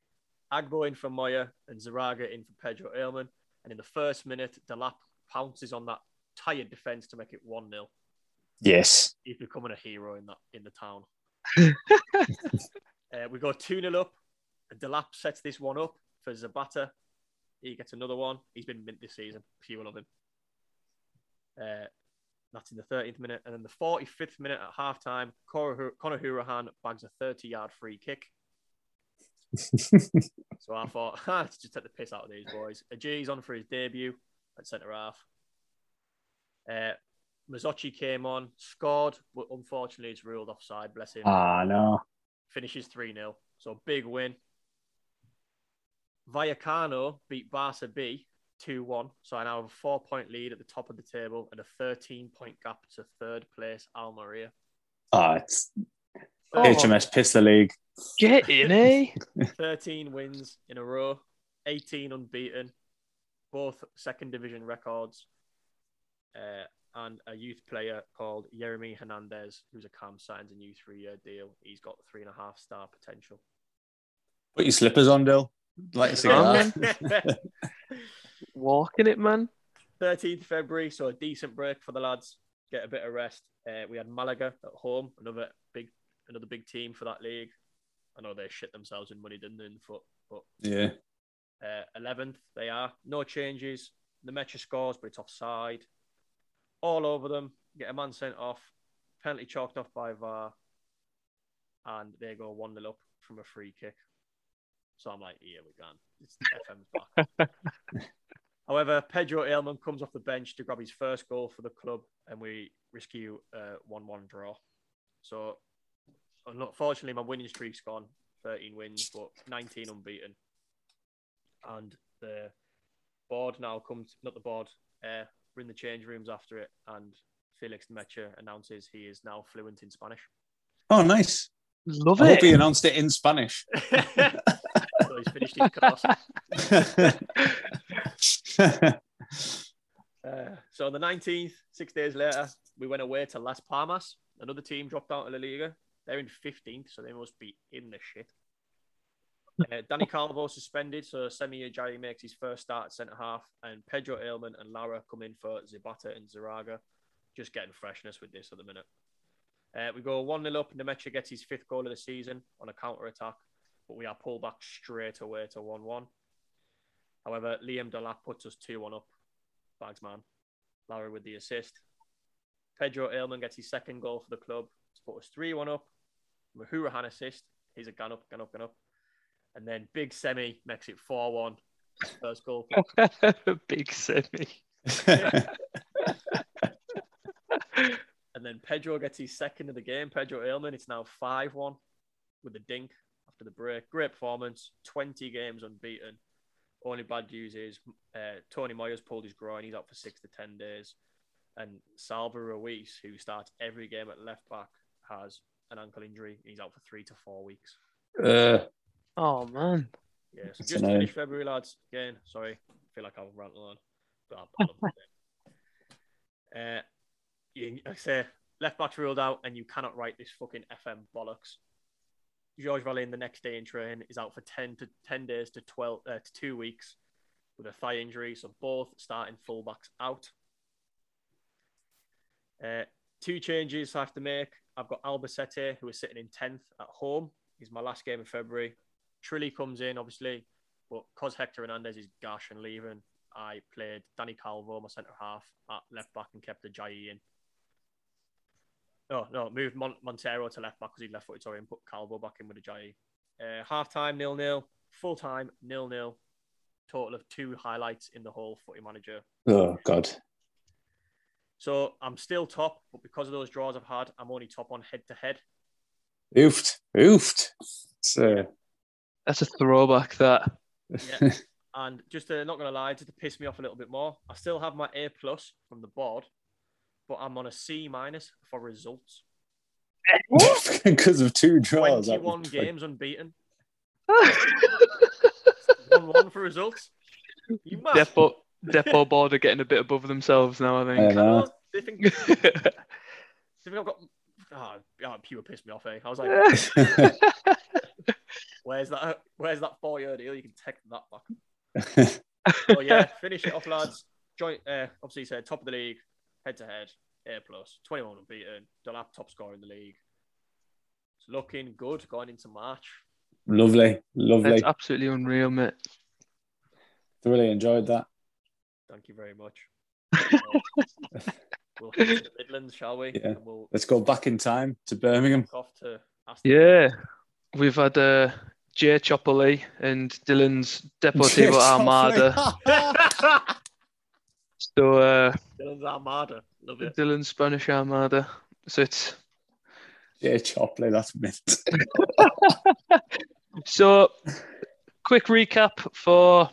Agbo in for Moya and Zaraga in for Pedro Aylman. And in the first minute, Delap pounces on that tired defence to make it 1 0. Yes. He's becoming a hero in that in the town. *laughs* uh, we go 2 0 up. And Delap sets this one up for Zabata. He gets another one. He's been mint this season. Few love him. Uh, That's in the 13th minute. And then the 45th minute at halftime, Connor Conor Hourihane bags a 30 yard free kick. *laughs* So I thought, *laughs* ah, let's just take the piss out of these boys. Aji's on for his debut at centre half. Uh, Mazzocchi came on, scored, but unfortunately it's ruled offside. Bless him. Ah, no. Finishes 3 0. So big win. Vallecano beat Barca B 2 1. So I now have a four point lead at the top of the table and a 13 point gap to third place Almeria. Ah, it's Oh. HMS Piss the League. Get in, eh? *laughs* 13 wins in a row, 18 unbeaten, both second division records, uh, and a youth player called Jeremy Hernandez, who's a cam signs a new three year deal. He's got three and a half star potential. Put your slippers on, Dill. Like to see that. Walking it, man. 13th February, so a decent break for the lads. Get a bit of rest. Uh, we had Malaga at home, another big, another big team for that league. I know they shit themselves in money, didn't they? In the foot, but Yeah. uh, 11th they are. No changes. The Metro scores, but it's offside. All over them. Get a man sent off. Penalty chalked off by VAR. And they go 1 0 up from a free kick. So I'm like, yeah, we're gone. It's FM's back. *laughs* However, Pedro Ailman comes off the bench to grab his first goal for the club, and we rescue a 1 1 draw. So, unfortunately, my winning streak's gone 13 wins, but 19 unbeaten and the board now comes not the board uh, we're in the change rooms after it and felix mecha announces he is now fluent in spanish. Oh, nice. Love I hope he announced it in Spanish. *laughs* so he's finished his course. *laughs* Uh, so on the 19th six days later we went away to las palmas. Another team dropped out of la liga. They're in 15th so they must be in the shit uh, Danny Calvo suspended, so Semi Ajayi makes his first start at centre half, and Pedro Ailman and Lara come in for Zibata and Zaraga. Just getting freshness with this at the minute. Uh, we go 1 0 up, Nmecha gets his fifth goal of the season on a counter attack, but we are pulled back straight away to 1 1. However, Liam Delap puts us 2 1 up. Bags man. Lara with the assist. Pedro Ailman gets his second goal for the club to put us 3 1 up. Mahurahan assist. He's a gun up, gun up, gun up. And then Big Semi makes it 4 1. First goal. *laughs* Big semi. And then Pedro gets his second of the game. Pedro Ailman, it's now 5 1 with a dink after the break. Great performance. 20 games unbeaten. Only bad news is uh, Tony Moyers pulled his groin. He's out for six to 10 days. And Salva Ruiz, who starts every game at left back, has an ankle injury. He's out for three to four weeks. uh, Oh man. Yeah, so That's just to annoying. finish February, lads. Again, sorry, I feel like I'm rant on. But I'm- I'm- *laughs* uh, you, I say, left back's ruled out, and you cannot write this fucking FM bollocks. George Valin, the next day in train, is out for ten to ten days to twelve uh, to two weeks with a thigh injury. So both starting fullbacks out. Uh, two changes I have to make. I've got Albacete, who is sitting in tenth at home. He's my last game in February. Trilly comes in, obviously, but because Hector Hernandez is gash and leaving, I played Danny Calvo, my centre half, at left back and kept the Ajayi in. No, no, moved Mon- Montero to left back because he left footed, sorry, and put Calvo back in with Ajayi. Uh, half time, nil nil. Full time, nil nil. Total of two highlights in the whole footy manager. oh, God. So I'm still top, but because of those draws I've had, I'm only top on head to head. Oofed. Oofed. Uh, That's a throwback. That. Yeah. *laughs* And just to, not gonna lie, just to piss me off a little bit more, I still have my A plus from the board, but I'm on a C minus for results. *laughs* because of two draws. 21 was- games unbeaten. *laughs* One one for results. You mad? Depot Depot board are getting a bit above themselves now. I I think. know. They think, they think I've got. Oh, oh, pure pissed me off, eh? I was like, where's that? *laughs* Where's that four year deal? You can take that back. *laughs* Oh yeah, finish it off, lads. Joint, uh, obviously, you said top of the league, head to head, A plus, 21 unbeaten, Delap top scorer in the league. It's looking good going into March. lovely. Lovely. That's absolutely unreal, mate. Really enjoyed that. Thank you very much. *laughs* We'll head to the Midlands, shall we? Yeah. And we'll Let's go back in time to Birmingham. off to Aston Yeah, we've had uh, Jay Chopperley and Dylan's Deportivo Armada. *laughs* So uh, Dylan's Armada. Love it. Dylan's Spanish Armada. So it's Yeah, Chopley, that's mint. *laughs* so quick recap for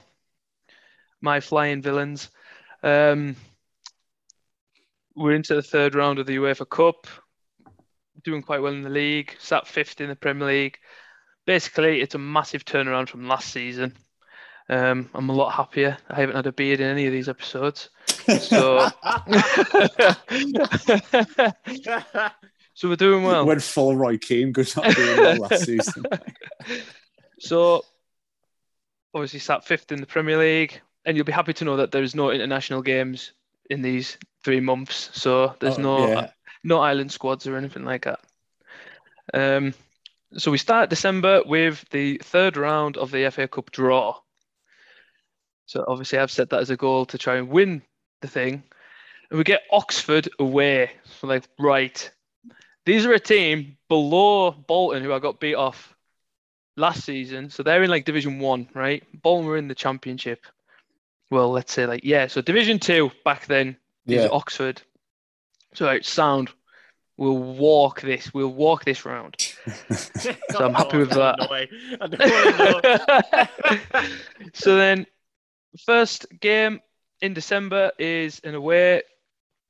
my flying villains. Um, we're into the third round of the UEFA Cup, doing quite well in the league, sat fifth in the Premier League. Basically, it's a massive turnaround from last season. Um, I'm a lot happier. I haven't had a beard in any of these episodes. So, *laughs* so we're doing well. Went full Roy Keane, good not doing well last season. *laughs* So, obviously, sat fifth in the Premier League, and you'll be happy to know that there's no international games in these three months. So there's Oh, no yeah. no island squads or anything like that. Um, so we start December with the third round of the FA Cup draw. So obviously, I've set that as a goal to try and win the thing. And we get Oxford away. So like, right, these are a team below Bolton who I got beat off last season. So they're in like Division One, right? Bolton were in the Championship. Well, let's say like yeah. So Division Two back then is Oxford. So right, sound. We'll walk this. We'll walk this round. *laughs* So I'm happy with that. No way. I don't wanna *laughs* know. *laughs* so then, first game in December is an away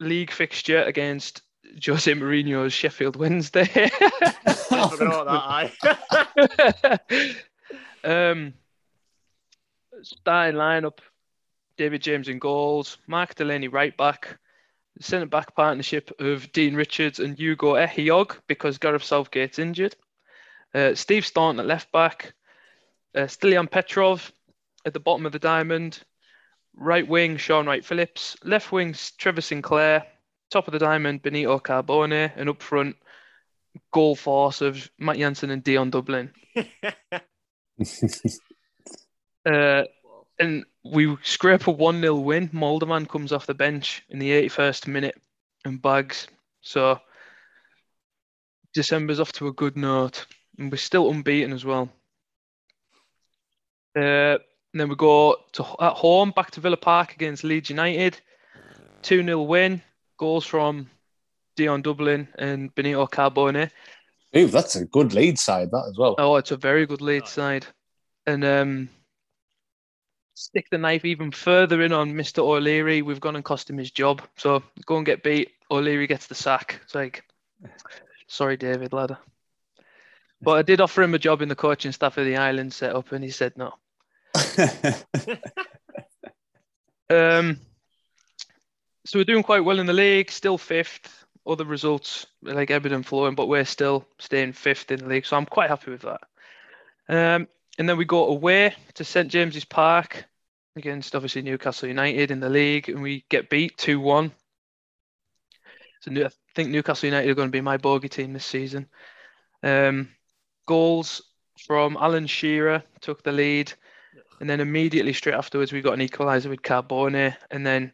league fixture against Jose Mourinho's Sheffield Wednesday. I forgot about that. Aye. um, starting lineup: David James in goals, Mark Delaney right back, centre back partnership of Dean Richards and Hugo Ehiogu because Gareth Southgate's injured. Uh, Steve Staunton at left back, uh, Stilian Petrov at the bottom of the diamond, right wing Shaun Wright Phillips, left wing Trevor Sinclair, top of the diamond Benito Carbone, and up front goal force of Matt Jansen and Dion Dublin. *laughs* Uh, and we scrape a 1 0 win. Molderman comes off the bench in the 81st minute and bags. So December's off to a good note. And we're still unbeaten as well. Uh, then we go to at home back to Villa Park against Leeds United. 2 0 win. Goals from Dion Dublin and Benito Carbone. Ooh, that's a good lead side, that as well. Oh, it's a very good lead side. And um, stick the knife even further in on Mr. O'Leary. We've gone and cost him his job. So go and get beat. O'Leary gets the sack. It's like, sorry, David, Ladder. But I did offer him a job in the coaching staff of the island set up, and he said no. *laughs* Um, so we're doing quite well in the league, still fifth. Other results like ebbing flowing, but we're still staying fifth in the league. So I'm quite happy with that. Um, and then we go away to St James's Park against obviously Newcastle United in the league, and we get beat two one. So I think Newcastle United are going to be my bogey team this season. Um, goals from Alan Shearer took the lead, and then immediately straight afterwards we got an equaliser with Carbone, and then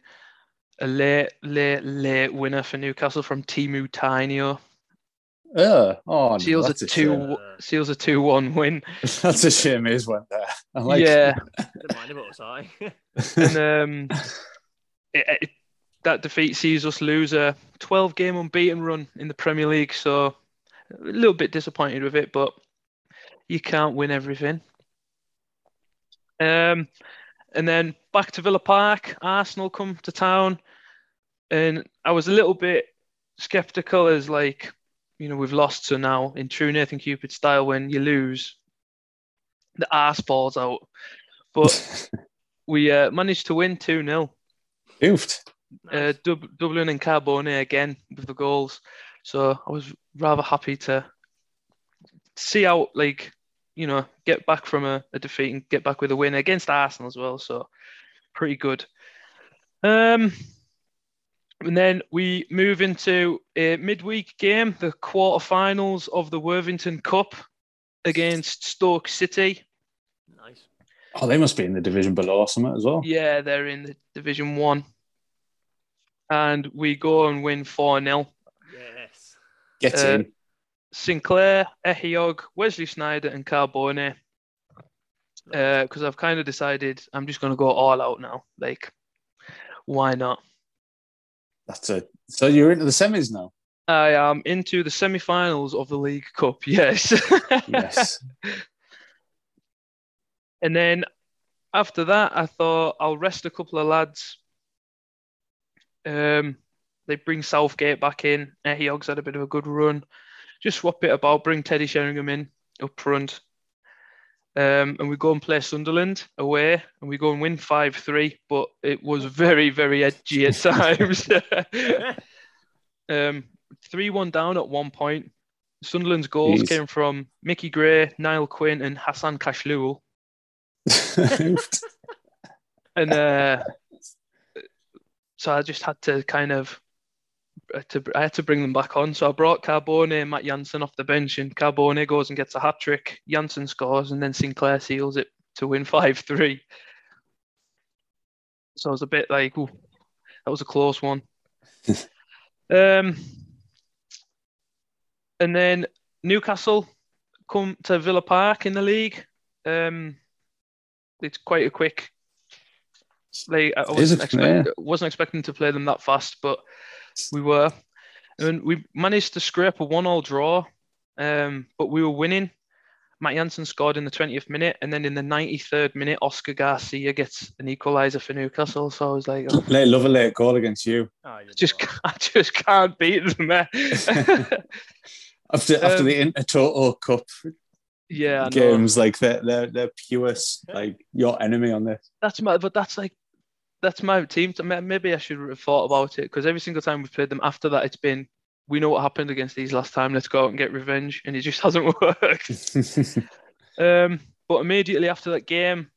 a late, late, late winner for Newcastle from Teemu Tainio. Yeah. Oh, Seals a a two, shame. seals a two-one win. *laughs* That's a shame Is went there. I like yeah. Didn't mind about us, aye. and um, it, it, that defeat sees us lose a 12-game unbeaten run in the Premier League. So a little bit disappointed with it, but you can't win everything. Um, and then back to Villa Park, Arsenal come to town, and I was a little bit skeptical as like, you know, we've lost, so now in true Nathan Cupid style, when you lose, the ass falls out. But *laughs* we uh, managed to win 2 0. Oofed. Uh, Dub- Dublin and Carbone again with the goals. So I was rather happy to see out, like, you know, get back from a, a defeat and get back with a win against Arsenal as well. So pretty good. Um, and then we move into a midweek game, the quarterfinals of the Worthington Cup against Stoke City. nice. Oh, they must be in the division below or something as well. Yeah, they're in the Division One. and we go and win 4 0. Yes. Get Uh, in. Sinclair, Ehiogu, Wesley Sneijder, and Carbone. Because I've kind of decided I'm just going to go all out now. Like, why not? That's it. So you're into the semis now. I am into the semi finals of the League Cup, *laughs* yes. Yes. *laughs* And then after that, I thought I'll rest a couple of lads. Um, they bring Southgate back in. Ehiogu's had a bit of a good run. Just swap it about, bring Teddy Sheringham in up front. Um, and we go and play Sunderland away, and we go and win 5 3, but it was very, very edgy at *laughs* times. *laughs* *laughs* um, 3 1 down at one point. Sunderland's goals Jeez. came from Mickey Gray, Niall Quinn, and Hassan Kachloul. and uh, so I just had to kind of to I had to bring them back on. So I brought Carbone and Matt Jansen off the bench, and Carbone goes and gets a hat trick. Jansen scores, and then Sinclair seals it to win *laughs* five three. So I was a bit like, ooh, that was a close one. *laughs* um, and then Newcastle come to Villa Park in the league. Um, it's quite a quick. Like I wasn't, expect, yeah. wasn't expecting to play them that fast, but we were, and we managed to scrape a one-all draw. Um, but we were winning. Matt Jansen scored in the 20th minute, and then in the 93rd minute, Oscar Garcia gets an equaliser for Newcastle. So I was like, oh, Late, love a late goal against you. Oh, you just know. *laughs* I just can't beat them there. *laughs* After after Um, the Intertoto Cup yeah, games, like they're they're they're pure like your enemy on this. That's my, but that's like, that's my team. To, maybe I should have thought about it because every single time we've played them after that, it's been, we know what happened against these last time. Let's go out and get revenge, and it just *laughs* hasn't worked. *laughs* um, but immediately after that game,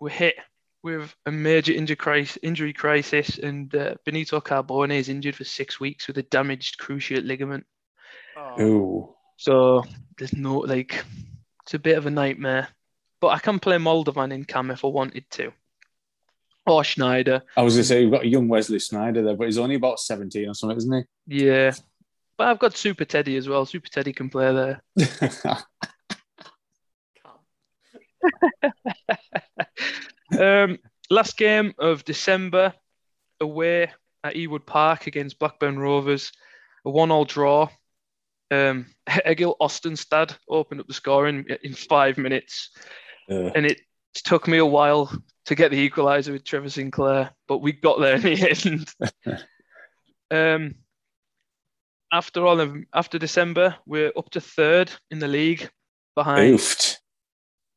we're hit with a major injury crisis, injury crisis, and uh, Benito Carbone is injured for six weeks with a damaged cruciate ligament. Oh, So there's no like, it's a bit of a nightmare. But I can play Moldovan in cam if I wanted to, or Schneider. I was gonna say you've got a young Wesley Sneijder there, but he's only about seventeen or something, isn't he? Yeah. But I've got Super Teddy as well. Super Teddy can play there. *laughs* *laughs* Um, last game of December away at Ewood Park against Blackburn Rovers, a one-all draw. Um, *laughs* Egil Ostenstad opened up the scoring in five minutes, Uh, and it took me a while to get the equaliser with Trevor Sinclair, but we got there in the end. *laughs* um, after all of after December, we're up to third in the league behind oofed.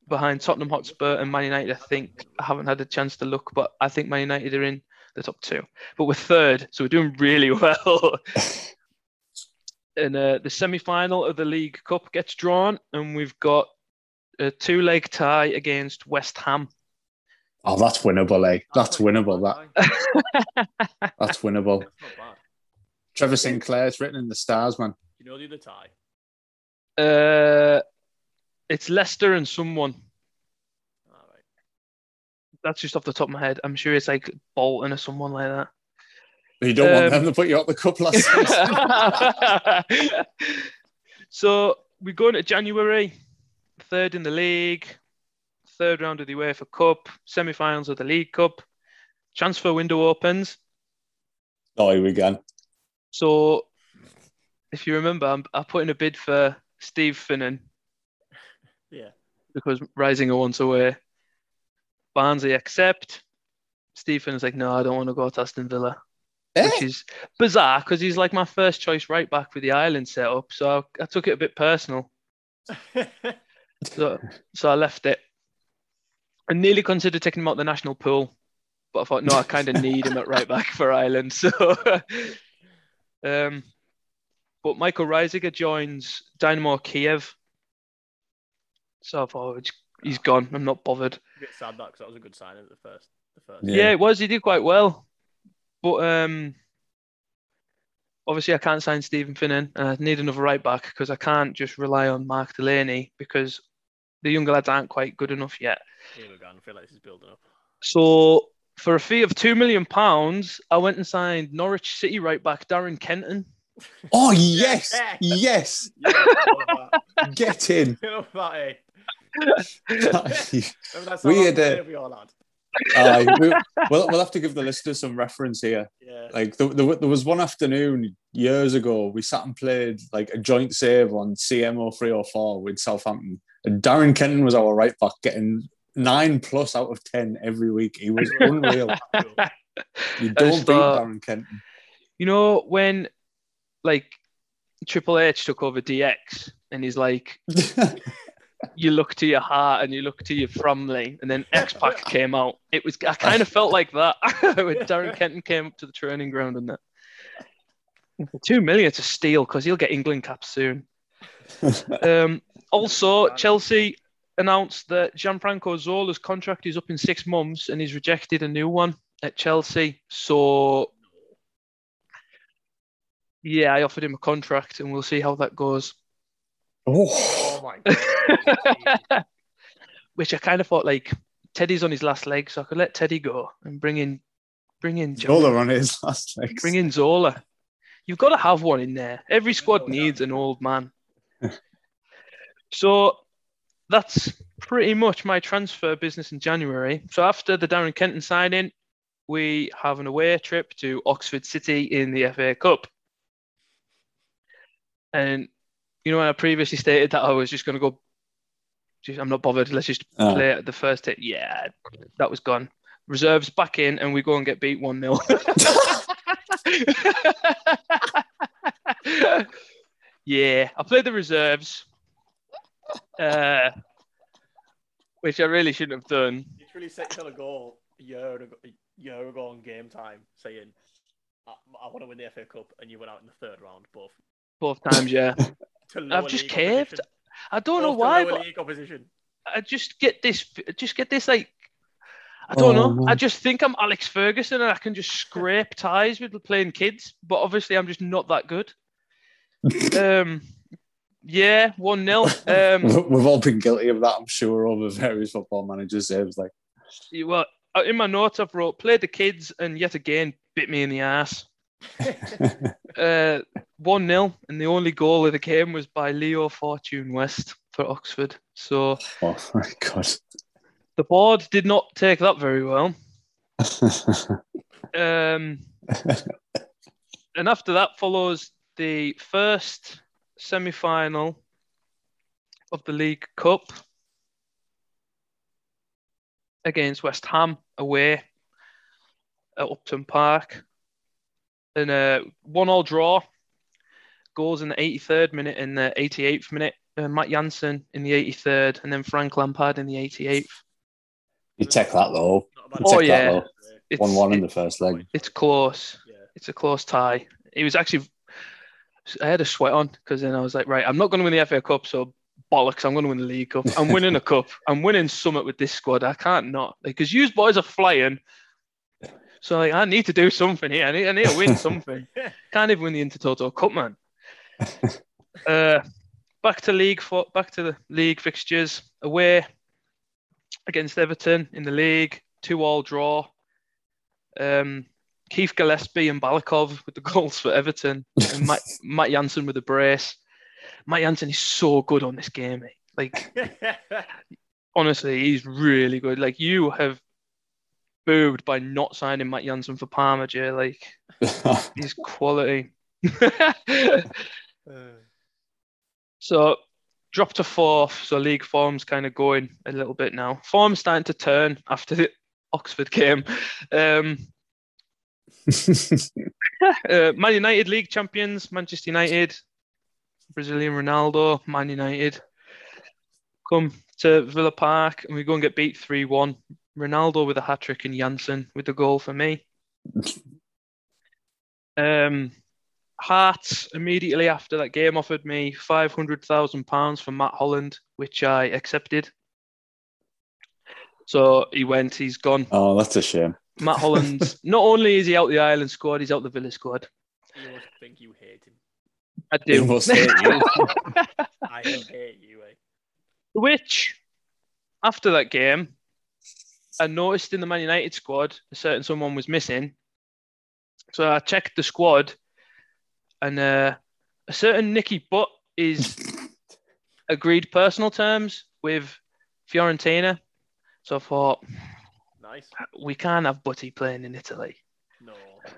behind Tottenham Hotspur and Man United. I think I haven't had a chance to look, but I think Man United are in the top two. But we're third, so we're doing really *laughs* well. and uh, the semi-final of the League Cup gets drawn, and we've got a two-leg tie against West Ham. Oh, that's winnable, eh? That's not winnable. That *laughs* that's winnable. That's not bad. Trevor Sinclair's written in the stars, man. You know the other tie? Uh, it's Leicester and someone. All right. That's just off the top of my head. I'm sure it's like Bolton or someone like that. You don't want Um, them to put you out the cup last season. *laughs* so we go into January, third in the league, third round of the UEFA Cup, semi-finals of the League Cup. Transfer window opens. oh, here we go. So if you remember, I'm, I put in a bid for Steve Finnan Yeah. because Reiziger once away. Barnsley accept. Steve Finnan's like, no, I don't want to go to Aston Villa. which Eh? is bizarre because he's like my first choice right back with the Ireland setup. So I, I took it a bit personal. *laughs* So, so I left it. I nearly considered taking him out the national pool, but I thought, no, I kind of *laughs* need him at right back for Ireland. *laughs* So, um, but Michael Reiziger joins Dynamo Kiev. So I thought, "Oh, he's gone. I'm not bothered. a bit sad that because that was a good sign at the first. The first. Yeah. Yeah. it was. He did quite well, but um, obviously I can't sign Stephen Finnan, and I need another right back because I can't just rely on Mark Delaney because the younger lads aren't quite good enough yet. Here we go. I feel like this is building up. So For a fee of two million pounds, I went and signed Norwich City right back Darren Kenton. *laughs* Oh *laughs* yes, Yeah. yes, *laughs* Yeah, I love that. get in. That, eh? Aye, Remember that We song had, uh, we all had? aye, we, we'll, we'll have to give the listeners some reference here. Yeah. Like there, there, there was one afternoon years ago, we sat and played like a joint save on CMO 304 with Southampton. Darren Kenton was our right back, getting nine plus out of 10 every week. He was unreal. You *laughs* don't just beat thought- Darren Kenton. You know when like Triple H took over DX and he's like, *laughs* you look to your heart and you look to your family, and then X Pac *laughs* came out. It was I kind of felt like that when Darren Kenton came up to the training ground and that. Two million to steal because he'll get England caps soon. Um, also, Chelsea announced that Gianfranco Zola's contract is up in six months and he's rejected a new one at Chelsea. So, yeah, I offered him a contract and we'll see how that goes. oh, Oh my god. *laughs* Which I kind of thought like Teddy's on his last leg, so I could let Teddy go and bring in, bring in, Gian- Zola on his last leg. bring in Zola. You've got to have one in there. Every squad Oh, yeah. needs an old man. *laughs* so that's pretty much my transfer business in January. So after the Darren Kenton signing, we have an away trip to Oxford City in the FA Cup. And you know, I previously stated that I was just going to go, just, I'm not bothered. Let's just Ah. play at the first hit. Yeah, that was gone. Reserves back in, and we go and get beat 1 0. *laughs* yeah, I played the reserves, uh, which I really shouldn't have done. You truly set on a goal a year ago, a year ago on game time, saying, "I, I want to win the FA Cup," and you went out in the third round, both. Both times, yeah. *laughs* I've just caved. opposition. I don't know Both to why, but league opposition. I just get this, just get this like, I don't Oh, know. man. I just think I'm Alex Ferguson and I can just scrape ties with playing kids, but obviously I'm just not that good. *laughs* um, yeah, one 0 *laughs* Um, We've all been guilty of that, I'm sure, over various football managers' saves. Like, well, uh, in my notes I've wrote played the kids and yet again bit me in the ass. *laughs* Uh, one 0 and the only goal of the game was by Leo Fortune West for Oxford. So oh my god. the board did not take that very well. *laughs* Um, and after that follows the first semi final of the League Cup against West Ham away at Upton Park. And a one all draw. Goals in the 83rd minute and the 88th minute. Uh, Matt Jansen in the 83rd, and then Frank Lampard in the 88th. you take that though. Not a bad Oh, yeah. that though. It's, One one in the first leg. it's close. Yeah. It's a close tie. It was actually, I had a sweat on because then I was like, right, I'm not going to win the FA Cup, so bollocks, I'm going to win the League Cup. I'm *laughs* winning a cup. I'm winning Summit with this squad. I can't not because you boys are flying. So like, I need to do something here. I need, I need to win *laughs* something. Can't even win the Intertoto Cup, man. *laughs* uh, back to league for back to the league fixtures away against Everton in the league, two all draw. Um, Keith Gillespie and Balakov with the *laughs* goals for Everton, and Matt, *laughs* Matt Jansen with the brace. Matt Jansen is so good on this game. eh? Like *laughs* honestly, he's really good. Like you have booed by not signing Matt Jansen for Parma, Jay. Like he's quality. so dropped to fourth. So league form's kind of going a little bit now. Form's starting to turn after the Oxford game. Um, *laughs* uh, Man United league champions, Manchester United, Brazilian Ronaldo, Man United. Come to Villa Park and we go and get beat 3 1. Ronaldo with a hat trick and Jansen with the goal for me. Um, Hearts immediately after that game offered me five hundred thousand pounds for Matt Holland, which I accepted. So he went. He's gone. oh, that's a shame. Matt Holland. *laughs* not only is he out the Ireland squad, he's out the Villa squad. you must think you hate him. I He do. must hate you. *laughs* I hate you, eh? Which, after that game, I noticed in the Man United squad a certain someone was missing. So I checked the squad, and uh, a certain Nicky Butt is *laughs* agreed personal terms with Fiorentina. So I thought Nice. we can't have Butty playing in Italy, No.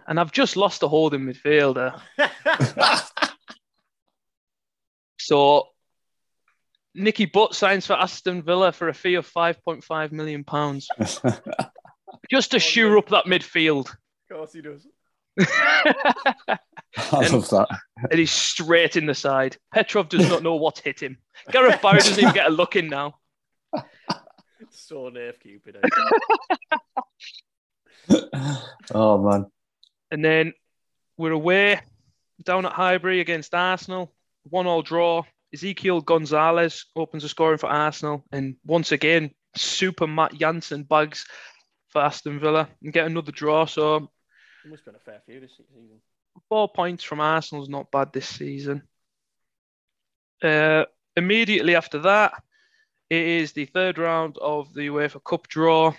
and I've just lost a holding midfielder. *laughs* So Nicky Butt signs for Aston Villa for a fee of five point five million pounds, *laughs* just to oh, shore up that midfield. of course he does. *laughs* I love that. and he's straight in the side. Petrov does not know what hit him. Gareth Barry doesn't even get a look in now. So nerve Cupid. *laughs* oh man. And then we're away down at Highbury against Arsenal. One all draw. Ezekiel Gonzalez opens the scoring for Arsenal. And once again, super Matt Jansen bags for Aston Villa and get another draw. So There must have been a fair few this season. four points from Arsenal is not bad this season. Uh, immediately after that, it is the third round of the UEFA Cup draw.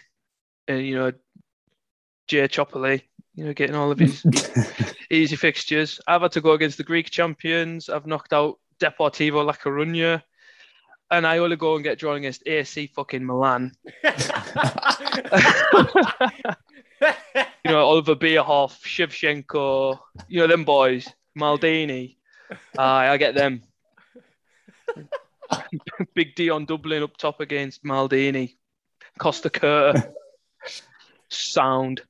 And, you know, Jay Chopperley, you know, getting all of his *laughs* easy fixtures. I've had to go against the Greek champions. I've knocked out Deportivo La Coruña. And I only go and get drawn against AC fucking Milan. *laughs* you know, Oliver Bierhoff, Shevchenko, you know, them boys, Maldini. *laughs* Aye, I get them. *laughs* Big Dion Dublin up top against Maldini. Costacurta. Sound.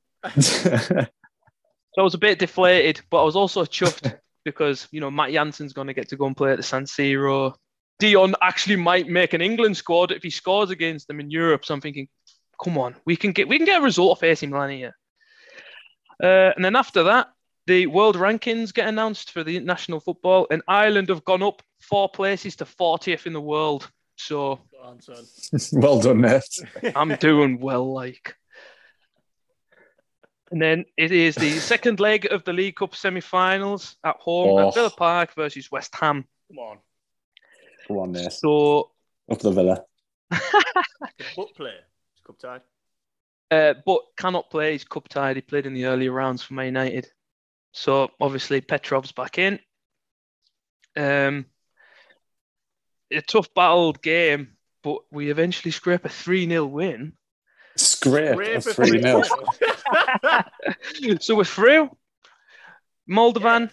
So I was a bit deflated, but I was also chuffed because, you know, Matt Jansen's going to get to go and play at the San Siro. Dion actually might make an England squad if he scores against them in Europe. So I'm thinking, come on, we can get we can get a result off AC Milan here. Uh, and then after that, the world rankings get announced for the national football, and Ireland have gone up four places to 40th in the world. So on, *laughs* well done, mate. I'm doing well, like. And then it is the second leg of the League Cup semi-finals at home Oh. at Villa Park versus West Ham. Come on. Come on, mate. So, Up the villa. The butt play. It's cup tied. uh, Butt cannot play. He's cup tied. He played in the earlier rounds for Man United. So obviously Petrov's back in. Um, a tough battled game, but we eventually scrape a 3 0 win. Scrape, Rape a a 3 0. *laughs* so we're through. Moldovan,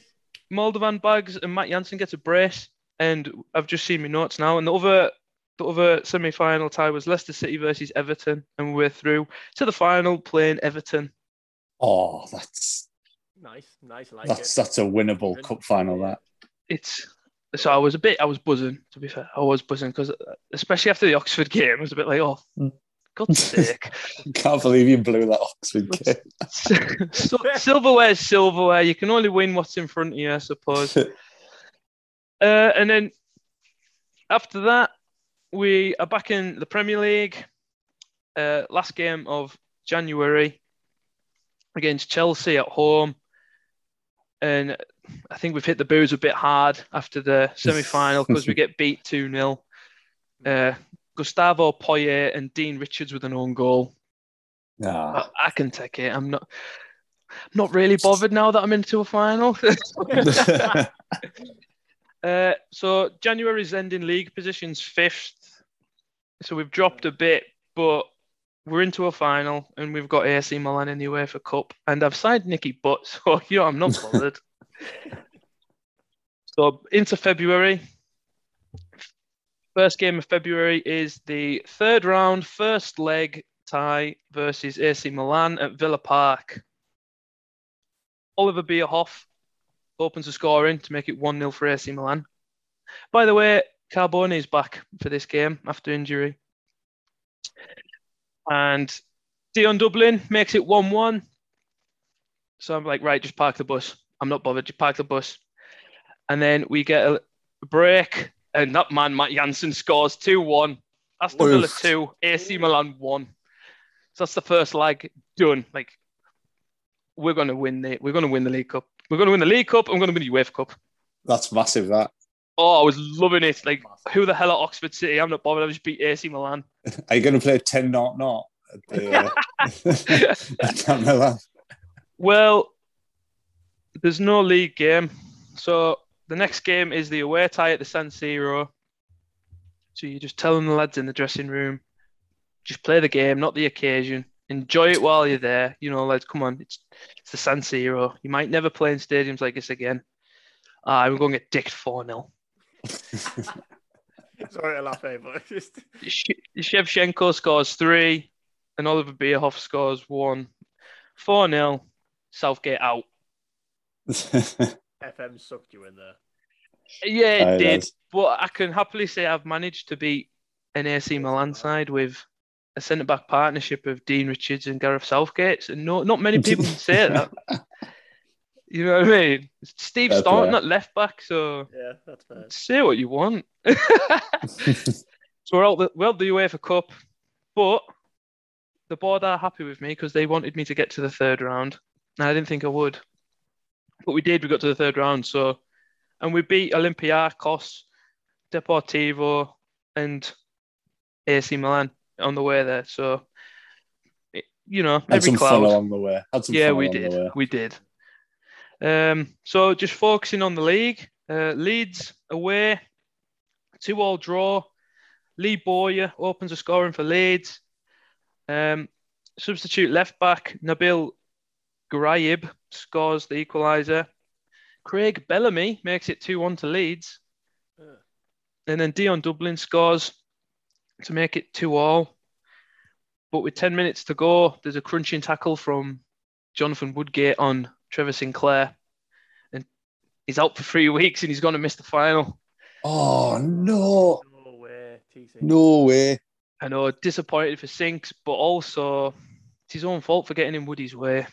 Moldovan bags, and Matt Jansen gets a brace. And I've just seen my notes now. And the other, the other semi-final tie was Leicester City versus Everton, and we're through to the final playing Everton. Oh, that's nice, nice. I like that's it. that's a winnable Even. cup final. That It's so I was a bit, I was buzzing. To be fair, I was buzzing because especially after the Oxford game, I was a bit like, oh, God's *laughs* sake. can't believe you blew that Oxford game. *laughs* so, silverware's silverware. You can only win what's in front of you, I suppose. *laughs* Uh, and then after that, we are back in the Premier League. Uh, last game of January against Chelsea at home. And I think we've hit the booze a bit hard after the semi final because we *laughs* get beat 2 0. Uh, Gustavo Poyet and Dean Richards with an own goal. Ah. I, I can take it. I'm not not really bothered now that I'm into a final. *laughs* *laughs* uh, so January's ending league positions fifth. So we've dropped a bit, but we're into a final and we've got AC Milan in the UEFA Cup. And I've signed Nicky Butt, so you know I'm not bothered. So into February. First game of February is the third round, first leg tie versus AC Milan at Villa Park. Oliver Bierhoff opens the scoring to make it 1 0 for AC Milan. By the way, Carbone is back for this game after injury. And Dion Dublin makes it 1 1. So I'm like, right, just park the bus. I'm not bothered, just park the bus. And then we get a break, and that man, Matt Jansen, scores 2 1. Aston Villa Oof. 2, AC Milan 1. So that's the first leg done. Like, we're going to win the we're going to win the League Cup. We're going to win the League Cup. we're going to win the UEFA Cup. That's massive. That Oh, I was loving it. Like, who the hell at Oxford City? I'm not bothered. I just beat AC Milan. *laughs* are you going to play 10 not not the, uh, *laughs* *laughs* at Milan. Well, there's no league game. So the next game is the away tie at the San Siro. So you're just telling the lads in the dressing room, just play the game, not the occasion. Enjoy it while you're there. You know, lads, come on, it's it's the San Siro. You might never play in stadiums like this again. Ah, I'm going to get dicked 4 0. *laughs* Sorry to laugh, eh, but just Shevchenko scores three, and Oliver Bierhoff scores one. 4 0, Southgate out. *laughs* FM sucked you in there. Yeah, it Aye, did. lads. But I can happily say I've managed to beat an AC Milan side with a centre back partnership of Dean Richards and Gareth Southgate. And no, not many people can say that. *laughs* You know what I mean? Steve Fair Staunton at left back, so Yeah, that's fair. say what you want. *laughs* so we're out the we're out the UEFA Cup, but the board are happy with me because they wanted me to get to the third round, and I didn't think I would, but we did. We got to the third round, so and we beat Olympiacos, Deportivo, and AC Milan on the way there. So, it- you know, Had every some cloud. fun along the way. Had some Yeah, we the did. We did. Um, so just focusing on the league, uh, Leeds away, two all draw. Lee Bowyer opens a scoring for Leeds. Um, substitute left back Nabil Guraib scores the equaliser. Craig Bellamy makes it 2 1 to Leeds. And then Dion Dublin scores to make it 2 all. But with 10 minutes to go, there's a crunching tackle from Jonathan Woodgate on Trevor Sinclair. And he's out for three weeks and he's going to miss the final. Oh no, No way, TC. no way. I know, disappointed for Sinks, but also it's his own fault for getting in Woody's way.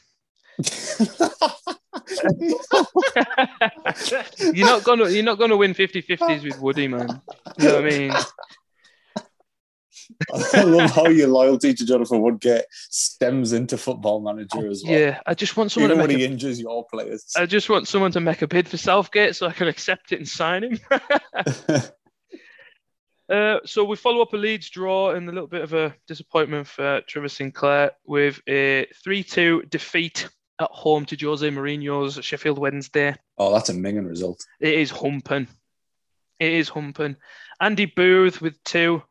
*laughs* you're not gonna you're not gonna win 50-50s with Woody, man. You know what I mean? *laughs* I love how your loyalty to Jonathan Woodgate stems into football manager as well. Yeah, I just want someone Even to when he a, injures your players. I just want someone to make a bid for Southgate so I can accept it and sign him. *laughs* Uh, so we follow up a Leeds draw and a little bit of a disappointment for Trevor Sinclair with a 3-2 defeat at home to Jose Mourinho's Sheffield Wednesday. oh, that's a minging result. It is humping. It is humping. Andy Booth with two,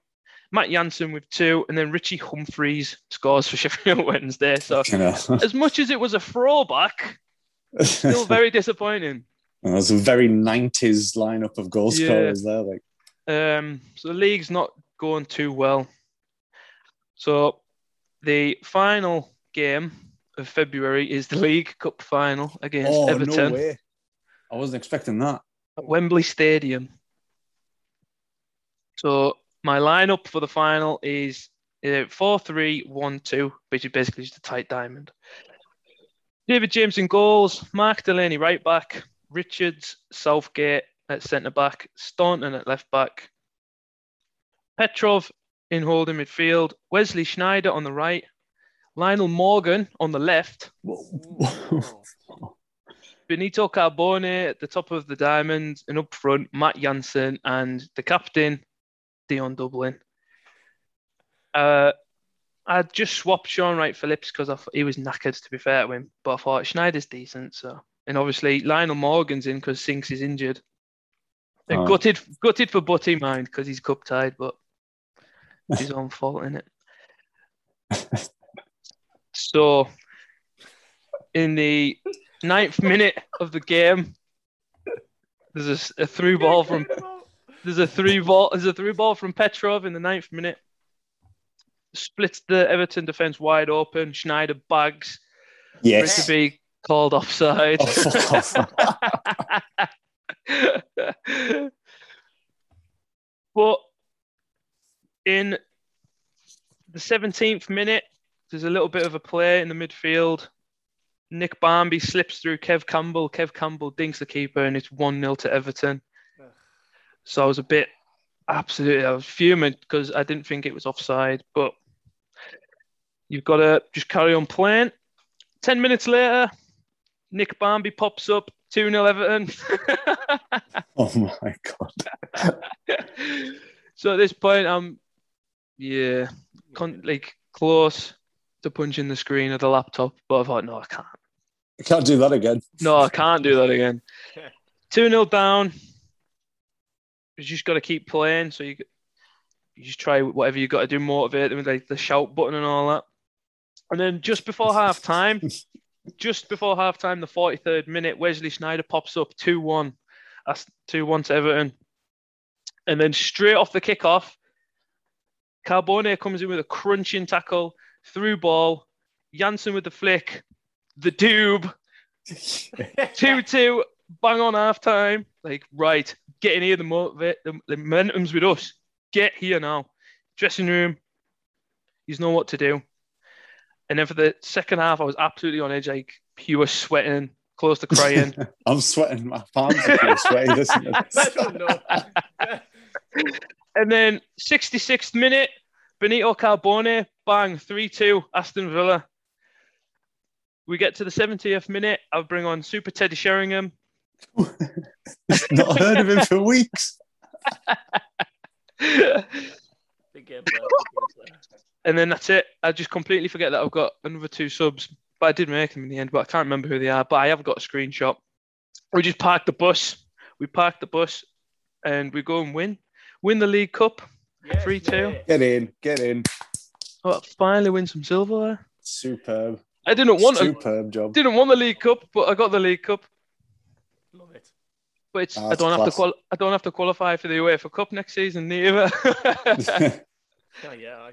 Matt Jansen with two, and then Richie Humphreys scores for *laughs* Sheffield Wednesday. So *laughs* *laughs* as much as it was a throwback, still very disappointing. And There's a very 90s lineup of goal Yeah. scorers there. Like, Um, so the league's not going too well. So the final game of February is the League Cup final against oh, Everton no way. I wasn't expecting that. at Wembley Stadium. So my lineup for the final is uh, 4 3 1 2, which is basically just a tight diamond. David James in goals, Mark Delaney right back, Richards, Southgate at centre back, Staunton at left back, Petrov in holding midfield, Wesley Schneider on the right, Lionel Morgan on the left, *laughs* Benito Carbone at the top of the diamond, and up front, Matt Jansen and the captain, Dion Dublin. Uh, I just swapped Shaun Wright Phillips because I thought he was knackered, to be fair to him. But I thought Schneider's decent, so and obviously Lionel Morgan's in because Sinks is injured. Oh. Gutted, gutted for Butty mind because he's cup tied, but his *laughs* own fault in it. *laughs* so, in the ninth minute of the game, there's a a, through ball from there's a three ball there's a through ball from Petrov in the ninth minute. Splits the Everton defense wide open. Schneider bags yes. to be called offside. Oh, *laughs* *laughs* but in the 17th minute, there's a little bit of a play in the midfield. Nick Barmby slips through Kev Campbell. Kev Campbell dinks the keeper, and it's 1 0 to Everton. So I was a bit absolutely, I was fuming because I didn't think it was offside. But you've got to just carry on playing. 10 minutes later, Nick Barmby pops up, 2 0 Everton. *laughs* oh my god. *laughs* so at this point, I'm, yeah, con- like close. To punch in the screen of the laptop, but I thought, no, I can't. I can't do that again. No, I can't do that again. *laughs* 2 0 down. You just got to keep playing. So you, you just try whatever you got to do, motivate them with like the shout button and all that. And then just before half time, *laughs* just before half time, the 43rd minute, Wesley Sneijder pops up 2 1. That's 2 1 to Everton. And then straight off the kickoff, Carbone comes in with a crunching tackle, through ball, Jansen with the flick, the doob, *laughs* 2 2, bang on half time. Like, right, get in here, the, motiva- the, the momentum's with us. Get here now. Dressing room, you know what to do. And then for the second half, I was absolutely on edge, like pure sweating, close to crying. *laughs* I'm sweating. My palms are feel sweaty. Listen *laughs* know. and then 66th minute, Benito Carbone, bang, 3 2, Aston Villa. We get to the 70th minute. I'll bring on Super Teddy Sheringham. *laughs* Not heard of him for weeks. *laughs* Big game player, big game player. and then that's it. I just completely forget that I've got another two subs, but I did make them in the end. But I can't remember who they are. But I have got a screenshot. We just parked the bus. We parked the bus, and we go and win, win the League Cup. Yes, 3-2. mate. Get in, get in. Oh, finally win some silverware. Superb. I didn't want a, Superb job. didn't want the League Cup, but I got the League Cup. Love it. But ah, it's, Oh, I don't have to class. qual- I don't have to qualify for the UEFA Cup next season neither. Oh, *laughs* *laughs* yeah, I...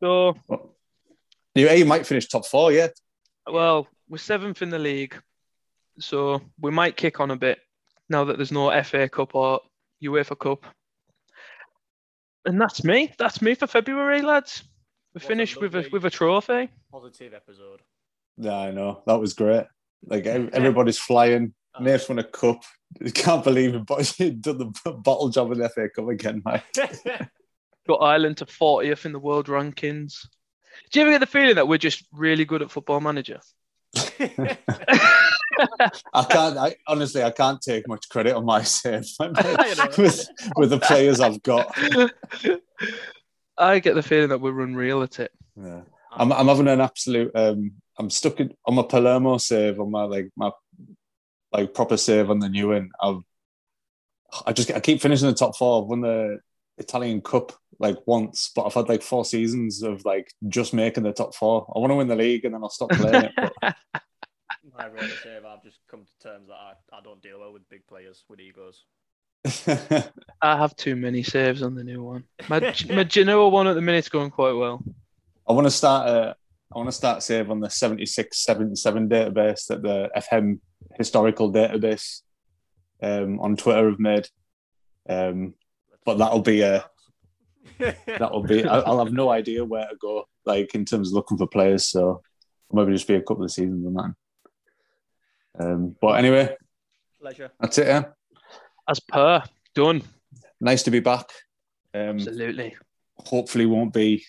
so you, you might finish top four, yeah. well, we're seventh in the league, so we might kick on a bit now that there's no FA Cup or UEFA Cup. And that's me. That's me for February, lads. We What a finished with a with a trophy. Positive episode. Yeah, I know. That was great. Like everybody's flying. Oh. Nath won a cup. *laughs* I can't believe it, but *laughs* he done the bottle job in the FA Cup again, mate. *laughs* Got Ireland to 40th in the world rankings. Do you ever get the feeling that we're just really good at football manager? I can't. I honestly, I can't take much credit on my save with with the players I've got. I get the feeling that we're unreal at it. Yeah. I'm, I'm having an absolute. Um, I'm stuck in, on my Palermo save on my like my like proper save on the new one. I've I just I keep finishing the top four. I've won the Italian Cup like once, but I've had like four seasons of like just making the top four. I want to win the league and then I'll stop *laughs* playing it. But I roller save. I've just come to terms that I, I don't deal well with big players with egos. *laughs* I have too many saves on the new one. My, *laughs* my Genoa one at the minute's going quite well. I want to start a. I want to start save on the 7677 database that the FM historical database um, on Twitter have made. Um, but that'll be a *laughs* that'll be. I- I'll have no idea where to go, like in terms of looking for players. So maybe just be a couple of seasons on that. Um, but anyway, Pleasure. that's it. Yeah. As per, done. Nice to be back. Um, Absolutely. hopefully, won't be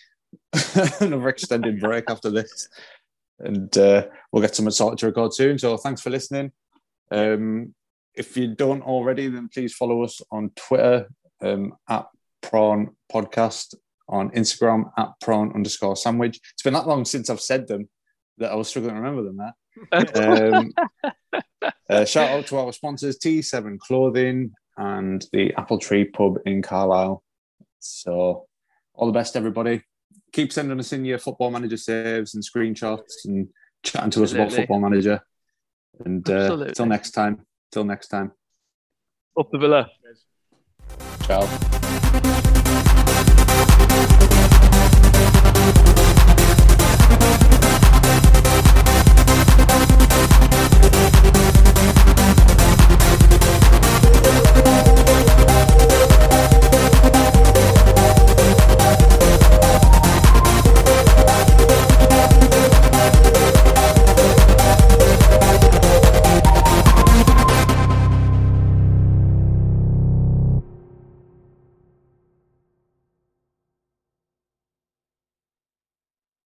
*laughs* another extended *laughs* break after this, and uh, we'll get some sorted to record soon. So thanks for listening. Um, if you don't already, then please follow us on Twitter um, at Prawn Podcast, on Instagram at Prawn underscore Sandwich. It's been that long since I've said them that I was struggling to remember them. There. Um, *laughs* uh, shout out to our sponsors, T7 Clothing and the Apple Tree Pub in Carlisle. So, all the best, everybody. Keep sending us in your football manager saves and screenshots and chatting to us about football manager. And uh, till next time. Till next time. Up the villa. Ciao.